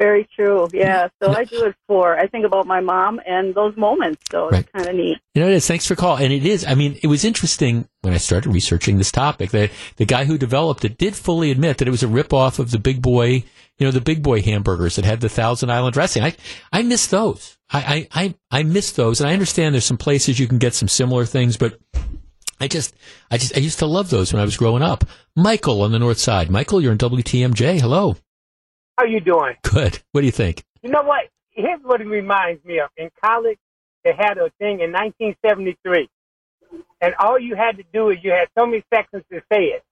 S11: Very true. Yeah. So I do it for, I think about my mom and those moments. So right. it's kind of neat.
S1: You know, it is. Thanks for call. And it is, I mean, it was interesting when I started researching this topic that the guy who developed it did fully admit that it was a ripoff of the big boy, you know, the big boy hamburgers that had the Thousand Island dressing. I, I miss those. I, I, I, I miss those. And I understand there's some places you can get some similar things, but I just, I just, I used to love those when I was growing up. Michael on the north side. Michael, you're in WTMJ. Hello.
S12: How you doing?
S1: Good. What do you think?
S12: You know what? Here's what it reminds me of. In college, they had a thing in 1973, and all you had to do is you had so many seconds to say it.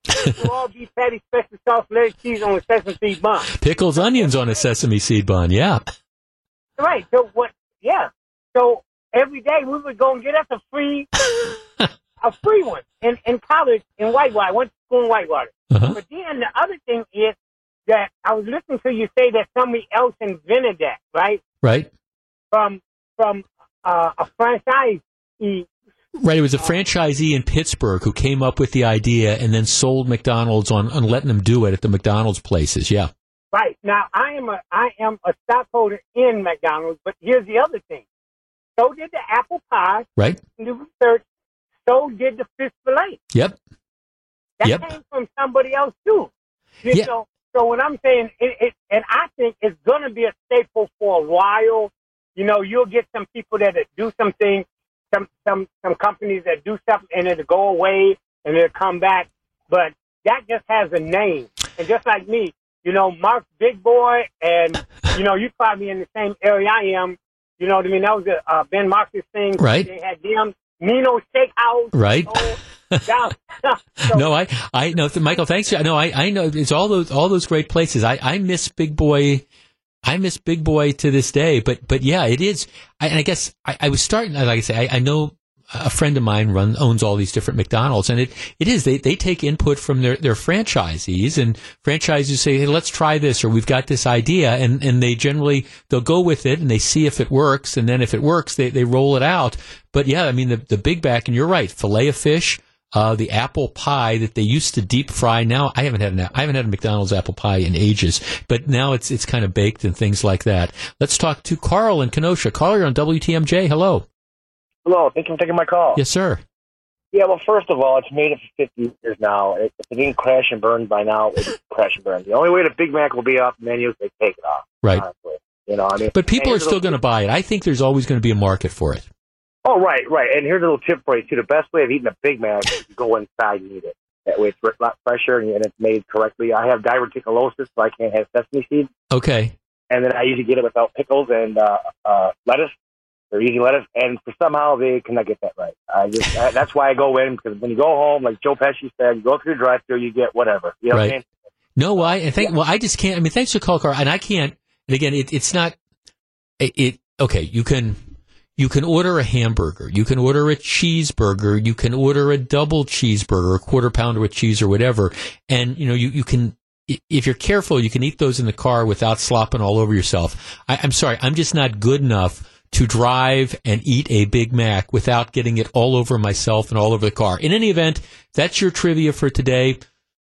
S12: all beef patty, special sauce, lettuce, cheese on a sesame seed bun.
S1: Pickles, onions on a sesame seed bun. Yeah.
S12: Right. So what? Yeah. So every day we would go and get us a free a free one in, in college in Whitewater. I went to school in Whitewater. Uh-huh. But then the other thing is that I was listening to you say that somebody else invented that, right?
S1: Right.
S12: From from uh, a franchisee.
S1: Right, it was a franchisee in Pittsburgh who came up with the idea and then sold McDonald's on, on letting them do it at the McDonald's places. Yeah.
S12: Right now, I am a I am a stockholder in McDonald's, but here's the other thing. So did the apple pie.
S1: Right.
S12: Do research so did the fish fillet.
S1: Yep.
S12: That
S1: yep.
S12: came from somebody else too. You
S1: yeah.
S12: Know? So what I'm saying, it, it, and I think it's going to be a staple for a while. You know, you'll get some people that do something, some some some companies that do something, and it'll go away and it'll come back. But that just has a name, and just like me, you know, Marc Big Boy, and you know, you probably in the same area I am. You know what I mean? That was a uh, Ben Marcus thing.
S1: Right.
S12: They had them Nino Steakhouse.
S1: Right. so, no, I, I know, Michael. Thanks. No, I, I know it's all those, all those great places. I, I miss Big Boy. I miss Big Boy to this day. But, but yeah, it is. I, and I guess I, I was starting. Like I say, I, I know a friend of mine runs owns all these different McDonald's, and it, it is they, they take input from their, their franchisees, and franchisees say, hey, let's try this, or we've got this idea, and, and they generally they'll go with it, and they see if it works, and then if it works, they, they roll it out. But yeah, I mean the the Big Mac, and you're right, fillet of fish. Uh, the apple pie that they used to deep fry. Now I haven't had an, I haven't had a McDonald's apple pie in ages, but now it's it's kind of baked and things like that. Let's talk to Carl in Kenosha. Carl, you're on WTMJ. Hello.
S13: Hello, thank you for taking my call.
S1: Yes, sir.
S13: Yeah, well, first of all, it's made it for 50 years now. If it didn't crash and burn by now, it would crash and burn. The only way the Big Mac will be off the menu is they take it off.
S1: Right.
S13: Honestly. You know, I mean,
S1: but people are still going to buy it. I think there's always going to be a market for it.
S13: Oh, right, right. And here's a little tip for you too. The best way of eating a Big Mac is to go inside and eat it. That way, it's a lot fresher and, and it's made correctly. I have diverticulosis, so I can't have sesame seeds,
S1: Okay.
S13: and then I usually get it without pickles and uh, uh, lettuce. They're using lettuce, and for somehow they cannot get that right. I just I, that's why I go in because when you go home, like Joe Pesci said, you go through the drive-through, you get whatever. You know what I'm
S1: Right.
S13: saying?
S1: No, I and think well, I just can't. I mean, thanks for call, Carl, and I can't. And again, it, it's not. It, it okay. You can you can order a hamburger, you can order a cheeseburger, you can order a double cheeseburger, a quarter pounder with cheese or whatever, and you know you you can. If you're careful, you can eat those in the car without slopping all over yourself. I, I'm sorry, I'm just not good enough to drive and eat a Big Mac without getting it all over myself and all over the car. In any event, that's your trivia for today.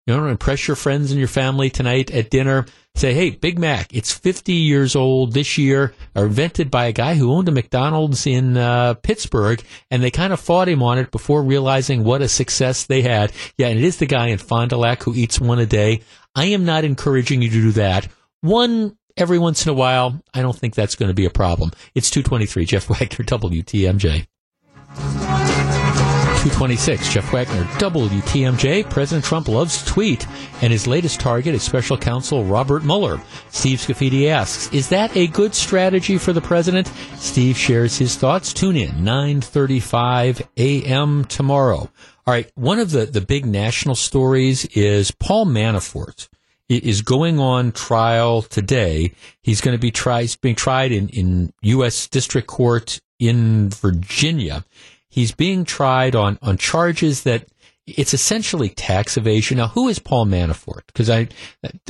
S1: You know, impress your friends and your family tonight at dinner. Say, hey, Big Mac, it's 50 years old this year, invented by a guy who owned a McDonald's in uh, Pittsburgh, and they kind of fought him on it before realizing what a success they had. Yeah, and it is the guy in Fond du Lac who eats one a day. I am not encouraging you to do that. One every once in a while, I don't think that's going to be a problem. It's 223, Jeff Wagner, WTMJ. 226, Jeff Wagner, WTMJ. President Trump loves tweet, and his latest target is special counsel Robert Mueller. Steve Scaffidi asks, is that a good strategy for the president? Steve shares his thoughts. Tune in, 9.35 a.m. tomorrow. All right, one of the, the big national stories is Paul Manafort is going on trial today. He's going to be tried, he's being tried in, in U.S. District Court in Virginia. He's being tried on, on charges that it's essentially tax evasion. Now, who is Paul Manafort? Because I,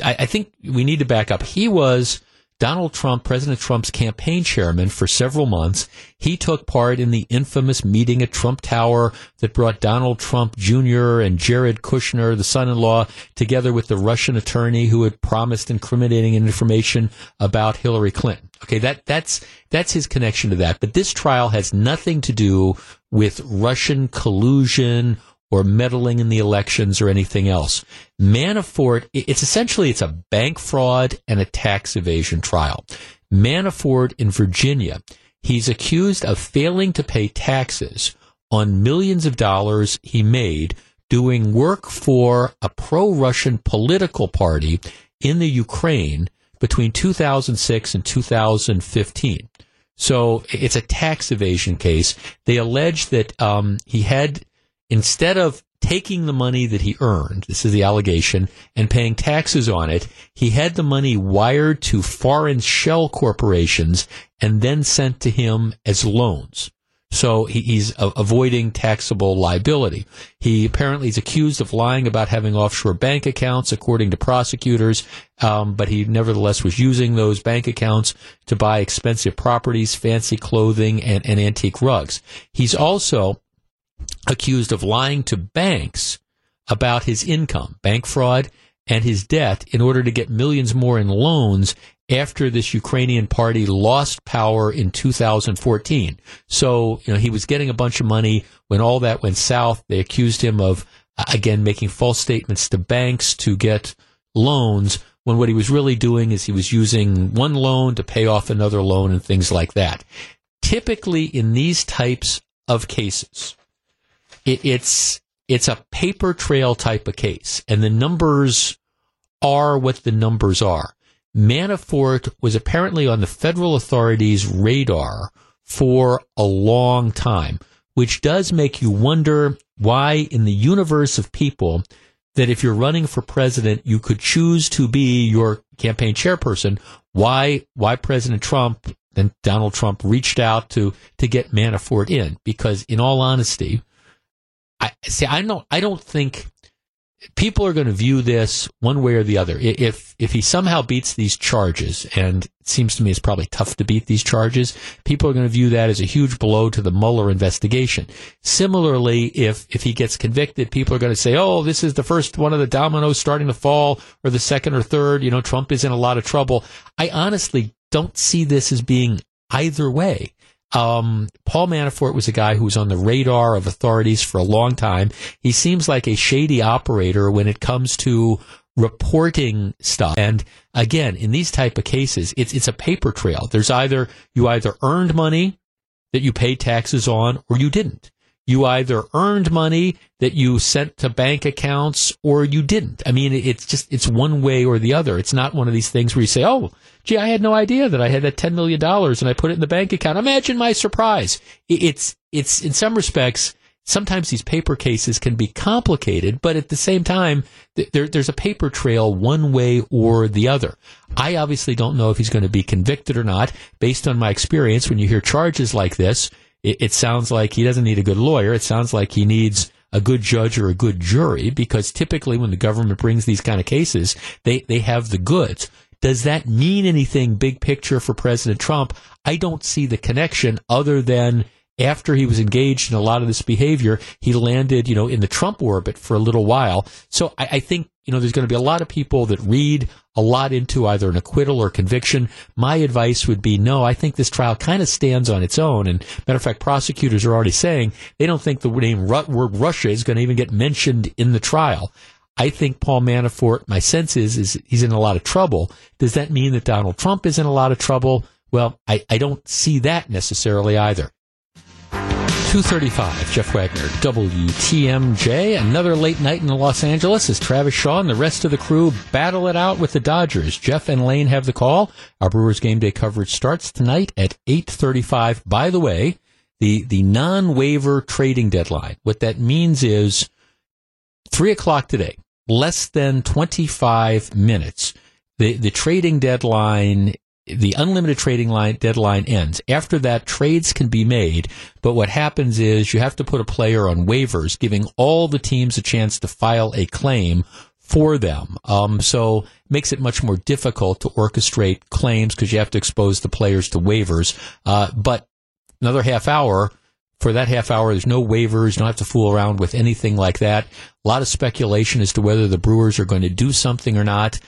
S1: I, I think we need to back up. He was Donald Trump, President Trump's campaign chairman for several months. He took part in the infamous meeting at Trump Tower that brought Donald Trump Jr. and Jared Kushner, the son-in-law, together with the Russian attorney who had promised incriminating information about Hillary Clinton. Okay, that that's that's his connection to that. But this trial has nothing to do with Russian collusion or meddling in the elections or anything else. Manafort, it's essentially it's a bank fraud and a tax evasion trial. Manafort in Virginia, he's accused of failing to pay taxes on millions of dollars he made doing work for a pro-Russian political party in the Ukraine between 2006 and 2015. So it's a tax evasion case. They allege that um, he had, instead of taking the money that he earned, this is the allegation, and paying taxes on it, he had the money wired to foreign shell corporations and then sent to him as loans. So he, he's avoiding taxable liability. He apparently is accused of lying about having offshore bank accounts, according to prosecutors. Um, but he nevertheless was using those bank accounts to buy expensive properties, fancy clothing, and, and antique rugs. He's also accused of lying to banks about his income, bank fraud, and his debt in order to get millions more in loans after this Ukrainian party lost power in 2014. So, you know, he was getting a bunch of money when all that went south. They accused him of, uh, again, making false statements to banks to get loans when what he was really doing is he was using one loan to pay off another loan and things like that. Typically in these types of cases, it, it's it's a paper trail type of case, and the numbers are what the numbers are. Manafort was apparently on the federal authorities' radar for a long time, which does make you wonder why, in the universe of people, that if you're running for president, you could choose to be your campaign chairperson. Why, why President Trump and Donald Trump reached out to, to get Manafort in? Because in all honesty, I see. I don't. I don't think people are going to view this one way or the other. If if he somehow beats these charges, and it seems to me it's probably tough to beat these charges, people are going to view that as a huge blow to the Mueller investigation. Similarly, if if he gets convicted, people are going to say, "Oh, this is the first one of the dominoes starting to fall, or the second or third. You know, Trump is in a lot of trouble." I honestly don't see this as being either way. Um, Paul Manafort was a guy who was on the radar of authorities for a long time. He seems like a shady operator when it comes to reporting stuff. And again, in these type of cases, it's it's a paper trail. There's either you either earned money that you paid taxes on or you didn't. You either earned money that you sent to bank accounts or you didn't. I mean, it's just, it's one way or the other. It's not one of these things where you say, oh, gee, I had no idea that I had that $10 million and I put it in the bank account. Imagine my surprise. It's, it's, in some respects, sometimes these paper cases can be complicated, but at the same time, there, there's a paper trail one way or the other. I obviously don't know if he's going to be convicted or not. Based on my experience, when you hear charges like this, it, it sounds like he doesn't need a good lawyer. It sounds like he needs a good judge or a good jury because typically when the government brings these kind of cases, they, they have the goods. Does that mean anything big picture for President Trump? I don't see the connection other than after he was engaged in a lot of this behavior, he landed, you know, in the Trump orbit for a little while. So I, I think, you know, there's going to be a lot of people that read a lot into either an acquittal or conviction. My advice would be no, I think this trial kind of stands on its own. And matter of fact, prosecutors are already saying they don't think the name word Russia is going to even get mentioned in the trial. I think Paul Manafort, my sense is, is he's in a lot of trouble. Does that mean that Donald Trump is in a lot of trouble? Well, I, I don't see that necessarily either. 235, Jeff Wagner, WTMJ. Another late night in Los Angeles as Travis Shaw and the rest of the crew battle it out with the Dodgers. Jeff and Lane have the call. Our Brewers game day coverage starts tonight at 835. By the way, the, the non-waiver trading deadline. What that means is 3 o'clock today, less than 25 minutes. The, the trading deadline the unlimited trading line deadline ends. After that, trades can be made, but what happens is you have to put a player on waivers, giving all the teams a chance to file a claim for them. Um, so makes it much more difficult to orchestrate claims because you have to expose the players to waivers. Uh, but another half hour. For that half hour, there's no waivers. You don't have to fool around with anything like that. A lot of speculation as to whether the Brewers are going to do something or not.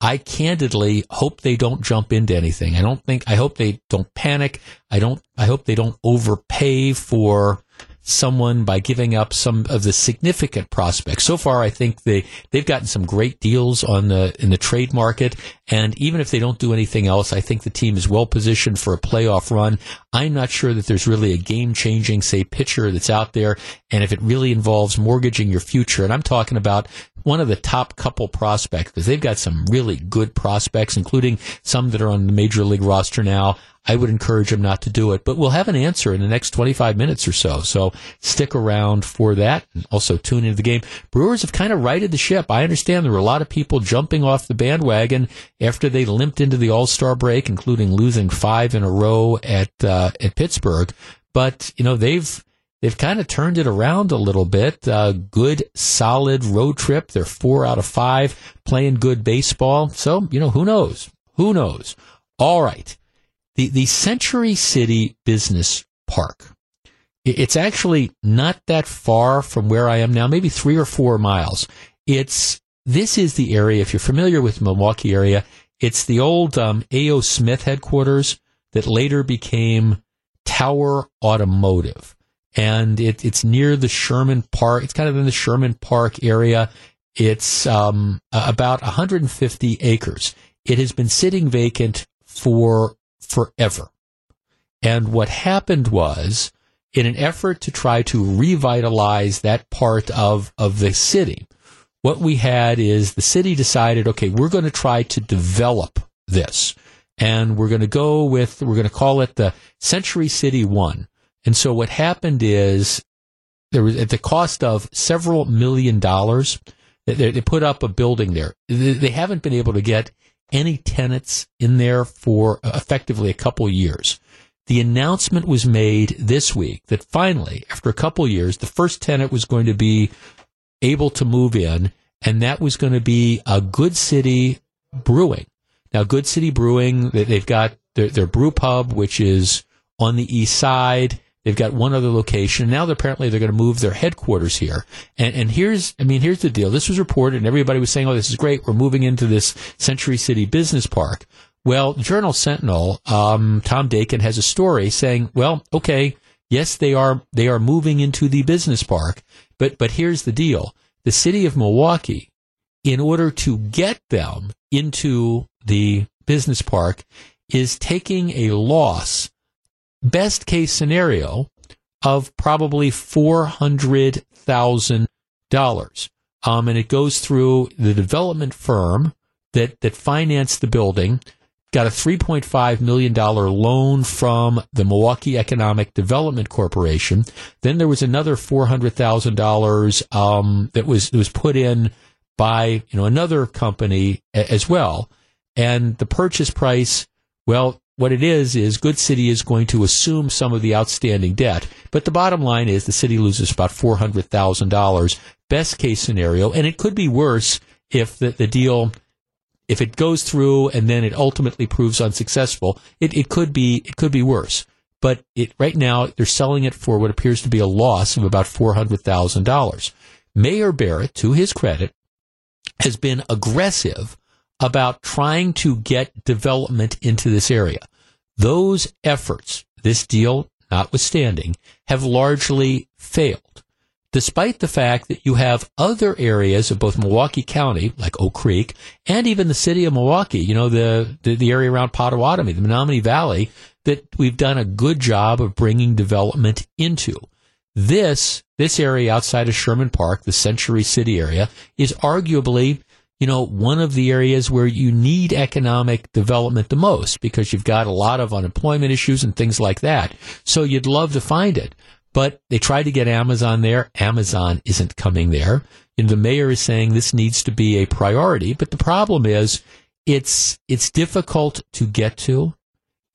S1: I candidly hope they don't jump into anything. I don't think, I hope they don't panic. I don't, I hope they don't overpay for someone by giving up some of the significant prospects. So far, I think they, they've gotten some great deals on the, in the trade market. And even if they don't do anything else, I think the team is well positioned for a playoff run. I'm not sure that there's really a game changing, say, pitcher that's out there. And if it really involves mortgaging your future, and I'm talking about one of the top couple prospects because they've got some really good prospects, including some that are on the major league roster now. I would encourage them not to do it, but we'll have an answer in the next 25 minutes or so. So stick around for that and also tune into the game. Brewers have kind of righted the ship. I understand there were a lot of people jumping off the bandwagon after they limped into the All-Star break, including losing five in a row at, uh, at Pittsburgh. But, you know, they've, they've kind of turned it around a little bit. Uh, good, solid road trip. They're four out of five playing good baseball. So, you know, who knows? Who knows? All right. The, the Century City Business Park. It's actually not that far from where I am now, maybe three or four miles. It's, this is the area, if you're familiar with Milwaukee area, it's the old um, A.O. Smith headquarters that later became Tower Automotive and it, it's near the Sherman Park. It's kind of in the Sherman Park area. It's um, about 150 acres. It has been sitting vacant for forever. And what happened was, in an effort to try to revitalize that part of, of the city, what we had is the city decided, okay, we're going to try to develop this. And we're going to go with, we're going to call it the Century City One. And so what happened is there was at the cost of several million dollars, they, they put up a building there. They haven't been able to get any tenants in there for uh, effectively a couple years. The announcement was made this week that finally, after a couple years, the first tenant was going to be able to move in, and that was going to be a Good City Brewing. Now, Good City Brewing, they've got their, their brew pub, which is on the east side. They've got one other location. Now, they're, apparently, they're going to move their headquarters here. And, and here's, I mean, here's the deal. This was reported, and everybody was saying, "Oh, this is great. We're moving into this Century City Business Park." Well, Journal Sentinel, um, Tom Daykin has a story saying, "Well, okay, yes, they are they are moving into the business park, but but here's the deal: the city of Milwaukee, in order to get them into the business park, is taking a loss best case scenario of probably four hundred thousand dollars. Um, and it goes through the development firm that that financed the building. Got a three point five million dollar loan from the Milwaukee Economic Development Corporation. Then there was another four hundred thousand um, dollars that was that was put in by you know another company as well. And the purchase price, well, what it is is Good City is going to assume some of the outstanding debt, but the bottom line is the city loses about four hundred thousand dollars, best case scenario, and it could be worse if the, the deal if it goes through and then it ultimately proves unsuccessful. It, it could be it could be worse. But it right now they're selling it for what appears to be a loss of about four hundred thousand dollars. Mayor Barrett, to his credit, has been aggressive about trying to get development into this area. Those efforts, this deal notwithstanding, have largely failed. Despite the fact that you have other areas of both Milwaukee County, like Oak Creek, and even the city of Milwaukee, you know, the, the, the area around Potawatomi, the Menomonee Valley, that we've done a good job of bringing development into. This, this area outside of Sherman Park, the Century City area, is arguably you know, one of the areas where you need economic development the most because you've got a lot of unemployment issues and things like that. So you'd love to find it. But they tried to get Amazon there. Amazon isn't coming there. And the mayor is saying this needs to be a priority. But the problem is it's, it's difficult to get to.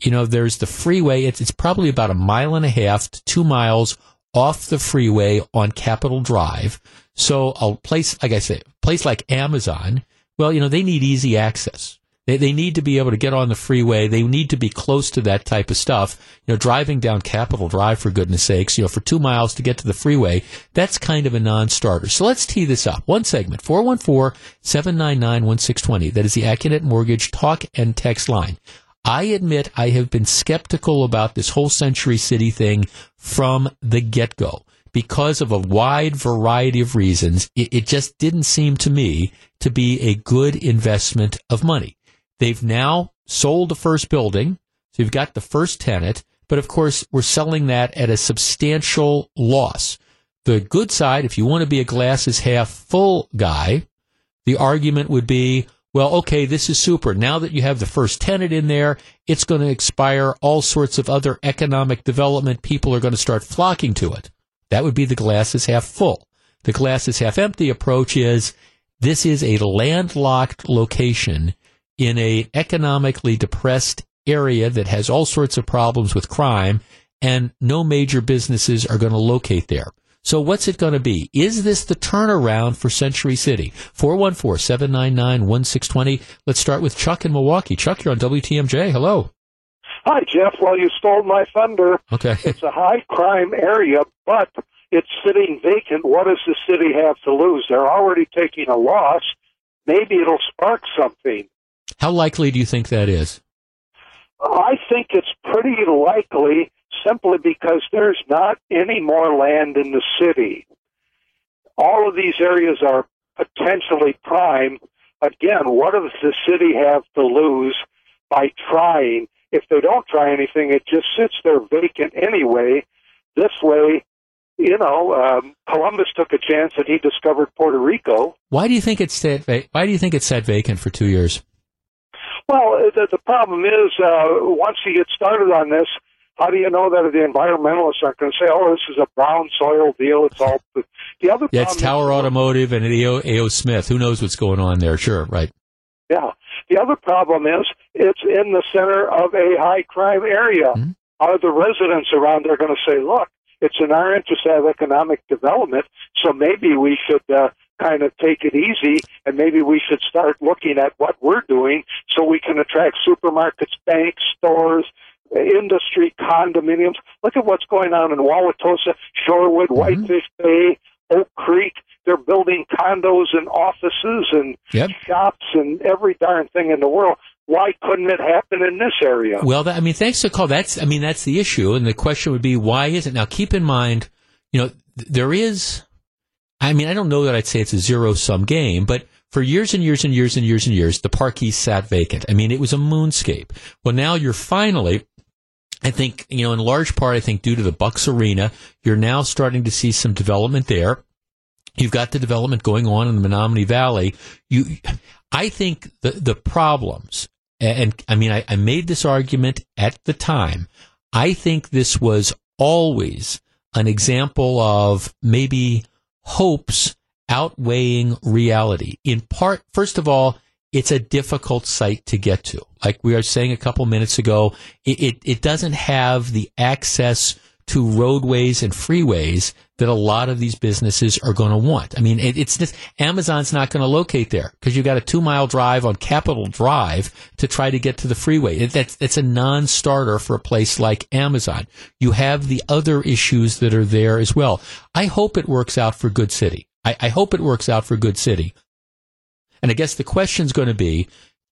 S1: You know, there's the freeway. It's, it's probably about a mile and a half to two miles off the freeway on Capitol Drive. So a place, like I say, a place like Amazon, well, you know, they need easy access. They, they need to be able to get on the freeway. They need to be close to that type of stuff. You know, driving down Capitol Drive, for goodness sakes, you know, for two miles to get to the freeway, that's kind of a non-starter. So let's tee this up. One segment, 414-799-1620. That is the Accunet Mortgage talk and text line. I admit I have been skeptical about this whole Century City thing from the get-go because of a wide variety of reasons. It, it, just didn't seem to me to be a good investment of money. They've now sold the first building, so you've got the first tenant, but of course we're selling that at a substantial loss. The good side, if you want to be a glasses half full guy, the argument would be, well, okay, this is super. Now that you have the first tenant in there, it's going to expire all sorts of other economic development. People are going to start flocking to it. That would be the glass is half full. The glass is half empty approach is this is a landlocked location in a economically depressed area that has all sorts of problems with crime and no major businesses are going to locate there. So what's it going to be? Is this the turnaround for Century City? 414-799-1620. Let's start with Chuck in Milwaukee. Chuck, you're on WTMJ. Hello.
S14: Hi, Jeff. Well, you stole my thunder.
S1: Okay.
S14: it's a high crime area, but it's sitting vacant. What does the city have to lose? They're already taking a loss. Maybe it'll spark something.
S1: How likely do you think that is?
S14: I think it's pretty likely simply because there's not any more land in the city. All of these areas are potentially prime. Again, what does the city have to lose by trying? If they don't try anything, it just sits there vacant anyway. This way, you know, um, Columbus took a chance and he discovered Puerto Rico.
S1: Why do you think it's sat? Va- why do you think it sat vacant for two years?
S14: Well, the, the problem is uh, once you get started on this, how do you know that the environmentalists aren't going to say, "Oh, this is a brown soil deal"? It's all the other.
S1: Yeah, it's Tower
S14: is,
S1: Automotive and. A.O. Smith. Who knows what's going on there? Sure, right.
S14: Yeah. The other problem is it's in the center of a high crime area.
S1: Mm-hmm.
S14: Are the residents around there going to say, "Look, it's in our interest to have economic development, so maybe we should uh, kind of take it easy and maybe we should start looking at what we're doing so we can attract supermarkets, banks, stores, industry, condominiums. Look at what's going on in Wauwatosa, Shorewood,
S1: Mm-hmm.
S14: Whitefish Bay, Oak Creek. They're building condos and offices and
S1: Yep.
S14: shops and every darn thing in the world. Why couldn't it happen in this area?
S1: Well, that, I mean, thanks the call. That's, I mean, that's the issue. And the question would be, why is it? Now, keep in mind, you know, th- there is, I mean, I don't know that I'd say it's a zero sum game, but for years and years and years and years and years, the Park sat vacant. I mean, it was a moonscape. Well, now you're finally I think, you know, in large part, I think due to the Bucks Arena, you're now starting to see some development there. You've got the development going on in the Menomonee Valley. You, I think the, the problems, and I mean, I, I made this argument at the time. I think this was always an example of maybe hopes outweighing reality. In part, first of all, it's a difficult site to get to. Like we were saying a couple minutes ago, it, it, it, doesn't have the access to roadways and freeways that a lot of these businesses are going to want. I mean, it, it's Amazon's not going to locate there because you've got a two mile drive on Capitol Drive to try to get to the freeway. It, that's, a non-starter for a place like Amazon. You have the other issues that are there as well. I hope it works out for Good City. I, I hope it works out for Good City. And I guess the question's going to be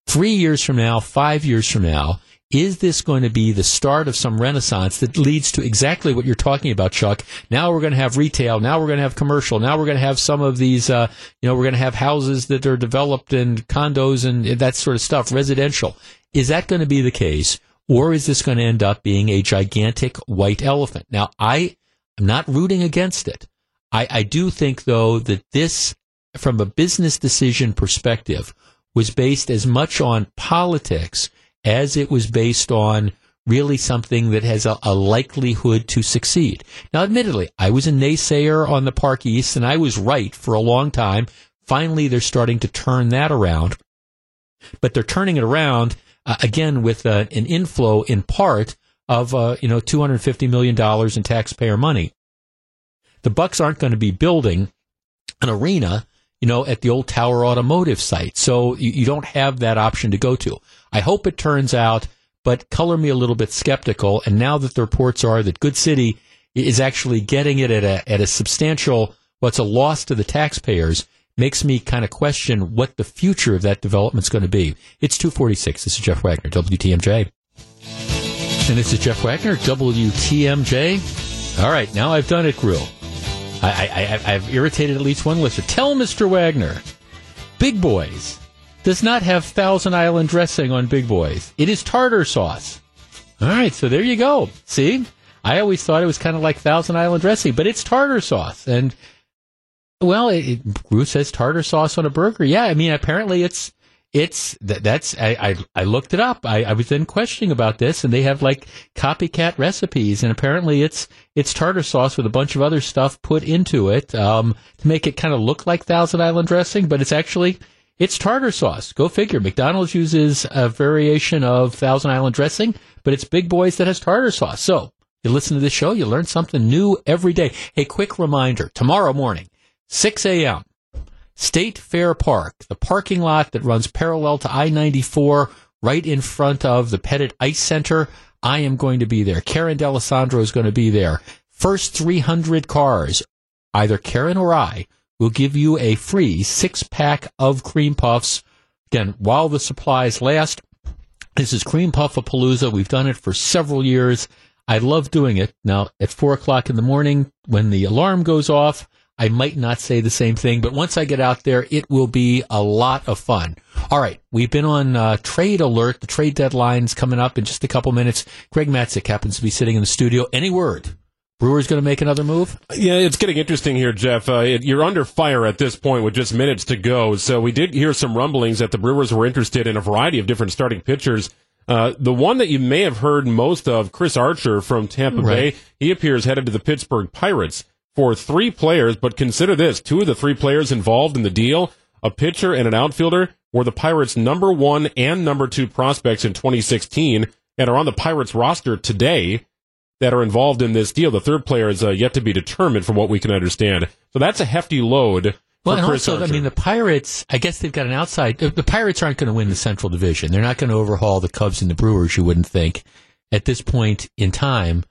S1: three years from now, five years from now, is this going to be the start of some renaissance that leads to exactly what you're talking about, Chuck? Now we're going to have retail. Now we're going to have commercial. Now we're going to have some of these, uh, you know, we're going to have houses that are developed and condos and that sort of stuff, residential. Is that going to be the case? Or is this going to end up being a gigantic white elephant? Now, I am not rooting against it. I, I do think, though, that this, from a business decision perspective, was based as much on politics as it was based on really something that has a, a, likelihood to succeed. Now, admittedly, I was a naysayer on the Park East, and I was right for a long time. Finally, they're starting to turn that around, but they're turning it around uh, again with uh, an inflow in part of uh, you know two hundred fifty million dollars in taxpayer money. The Bucks aren't going to be building an arena, you know, at the old Tower Automotive site, so you, you don't have that option to go to. I hope it turns out, but color me a little bit skeptical. And now that the reports are that Good City is actually getting it at a, at a substantial, what's a loss to the taxpayers, makes me kind of question what the future of that development is going to be. It's 246. This is Jeff Wagner, WTMJ. And this is Jeff Wagner, WTMJ. All right, now I've done it, Grill. I, I, I've irritated at least one listener. Tell Mr. Wagner, big boys does not have Thousand Island dressing on Big Boys. It is tartar sauce. All right, so there you go. See, I always thought it was kind of like Thousand Island dressing, but it's tartar sauce. And well, it, it, Bruce says tartar sauce on a burger. Yeah, I mean, apparently it's it's that, that's I, I, I looked it up. I, I was then questioning about this, and they have like copycat recipes, and apparently it's it's tartar sauce with a bunch of other stuff put into it um, to make it kind of look like Thousand Island dressing, but it's actually it's tartar sauce. Go figure. McDonald's uses a variation of Thousand Island dressing, but it's Big Boys that has tartar sauce. So you listen to this show, you learn something new every day. Hey, quick reminder tomorrow morning, 6 a.m., State Fair Park, the parking lot that runs parallel to I 94 right in front of the Pettit Ice Center. I am going to be there. Karen D'Alessandro is going to be there. First 300 cars, either Karen or I, will give you a free six pack of cream puffs. Again, while the supplies last. This is Cream Puff Palooza. We've done it for several years. I love doing it. Now, at four o'clock in the morning, when the alarm goes off, I might not say the same thing, but once I get out there, it will be a lot of fun. All right, we've been on uh, trade alert. The trade deadline's coming up in just a couple minutes. Greg Matzek happens to be sitting in the studio. Any word Brewers going to make another move?
S15: Yeah, it's getting interesting here, Jeff. Uh, it, you're under fire at this point with just minutes to go. So we did hear some rumblings that the Brewers were interested in a variety of different starting pitchers. Uh, the one that you may have heard most of, Chris Archer from Tampa right. Bay, he appears headed to the Pittsburgh Pirates for three players. But consider this: two of the three players involved in the deal, a pitcher and an outfielder, were the Pirates' number one and number two prospects in 2016, and are on the Pirates roster today that are involved in this deal. The third player is uh, yet to be determined, from what we can understand. So that's a hefty load.
S1: Well, and
S15: Chris
S1: also,
S15: Archer.
S1: I mean, the Pirates. I guess they've got an outside. The Pirates aren't going to win the Central Division. They're not going to overhaul the Cubs and the Brewers. You wouldn't think at this point in time.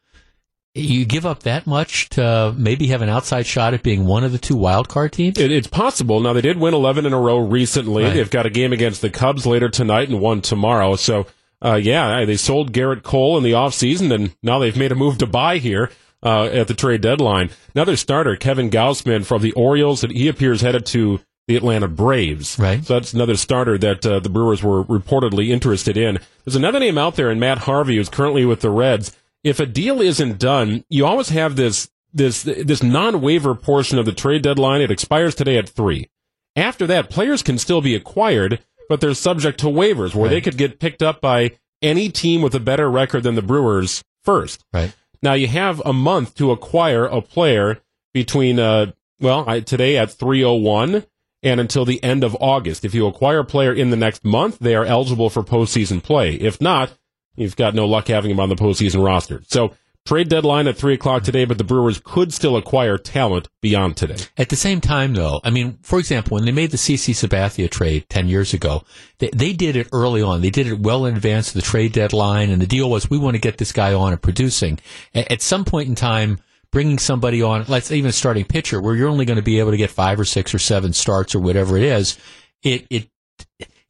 S1: You give up that much to maybe have an outside shot at being one of the two wild card teams?
S15: It, it's possible. Now they did win eleven in a row recently. Right. They've got a game against the Cubs later tonight and one tomorrow. So uh, yeah, they sold Gerrit Cole in the offseason, and now they've made a move to buy here uh, at the trade deadline. Another starter, Kevin Gausman from the Orioles, that he appears headed to the Atlanta Braves.
S1: Right.
S15: So that's another starter that uh, the Brewers were reportedly interested in. There's another name out there, and Matt Harvey, who's currently with the Reds. if a deal isn't done, you always have this this this non-waiver portion of the trade deadline. It expires today at three. After that, players can still be acquired, but they're subject to waivers where right. they could get picked up by any team with a better record than the Brewers first.
S1: Right.
S15: Now you have a month to acquire a player between uh well I, today at 301 and until the end of August. If you acquire a player in the next month, they are eligible for postseason play. If not, you've got no luck having him on the postseason roster. So Trade deadline at 3 o'clock today, but the Brewers could still acquire talent beyond today.
S1: At the same time, though, I mean, for example, when they made the CC Sabathia trade 10 years ago, they, they did it early on. They did it well in advance of the trade deadline, and the deal was we want to get this guy on and producing. At, at some point in time, bringing somebody on, let's even a starting pitcher, where you're only going to be able to get five or six or seven starts or whatever it is, it, it,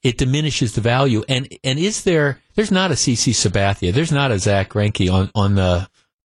S1: it diminishes the value. And and is there? There's not a CC Sabathia. There's not a Zack Greinke on on the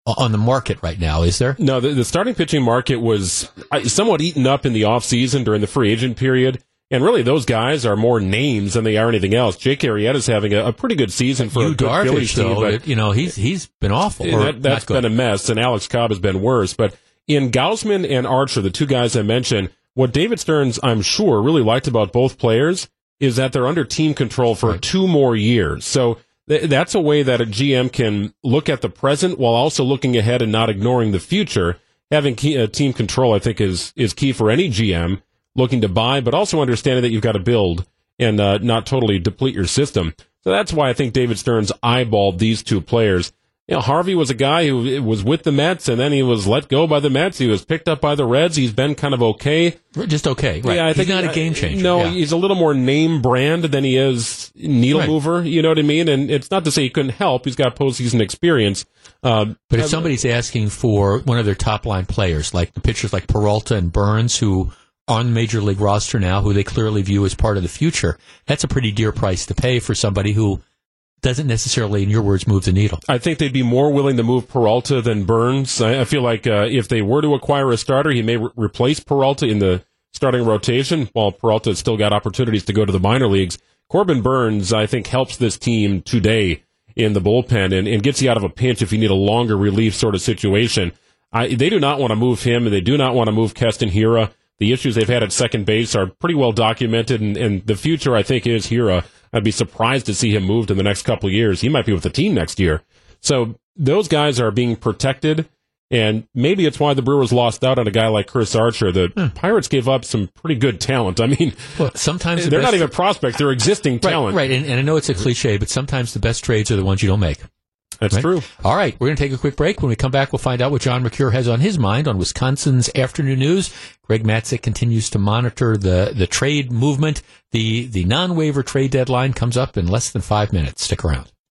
S1: on the market right now, is there?
S15: No, the, the starting pitching market was uh, somewhat eaten up in the offseason during the free agent period. And really, those guys are more names than they are anything else. Jake Arrieta's having a, a pretty good season for a good
S1: Darvish,
S15: Phillies team,
S1: though,
S15: but
S1: you know he's he's been awful.
S15: That, has been a mess, and Alex Cobb has been worse. But in Gausman and Archer, the two guys I mentioned, what David Stearns, I'm sure, really liked about both players is that they're under team control for right. two more years. So that's a way that a GM can look at the present while also looking ahead and not ignoring the future. Having key, uh, team control, I think, is is key for any GM looking to buy, but also understanding that you've got to build and uh, not totally deplete your system. So that's why I think David Stearns eyeballed these two players you know, Harvey was a guy who was with the Mets and then he was let go by the Mets. He was picked up by the Reds. He's been kind of okay.
S1: Just okay. Right.
S15: Yeah, I
S1: he's
S15: think
S1: not a game changer.
S15: No,
S1: yeah.
S15: he's a little more name brand than he is needle right. mover. You know what I mean? And it's not to say he couldn't help. He's got postseason experience.
S1: Uh, but if somebody's asking for one of their top line players, like the pitchers like Peralta and Burnes, who on the major league roster now, who they clearly view as part of the future, that's a pretty dear price to pay for somebody who doesn't necessarily, in your words, move the needle.
S15: I think they'd be more willing to move Peralta than Burnes. I, I feel like uh, if they were to acquire a starter, he may re- replace Peralta in the starting rotation, while Peralta has still got opportunities to go to the minor leagues. Corbin Burnes, I think, helps this team today in the bullpen and, and gets you out of a pinch if you need a longer relief sort of situation. I, they do not want to move him, and they do not want to move Keston Hiura. The issues they've had at second base are pretty well documented, and, and the future, I think, is Hiura. I'd be surprised to see him moved in the next couple of years. He might be with the team next year. So those guys are being protected. And maybe it's why the Brewers lost out on a guy like Chris Archer. The hmm. Pirates gave up some pretty good talent. I mean,
S1: well, sometimes
S15: the
S1: they're
S15: not even prospects; they're existing talent.
S1: Right, right. And, and, I know it's a cliche, but sometimes the best trades are the ones you don't make.
S15: That's
S1: right?
S15: true.
S1: All right, we're going to take a quick break. When we come back, we'll find out what John Mercure has on his mind on Wisconsin's afternoon news. Greg Matzek continues to monitor the, the trade movement. The, the non-waiver trade deadline comes up in less than five minutes. Stick around.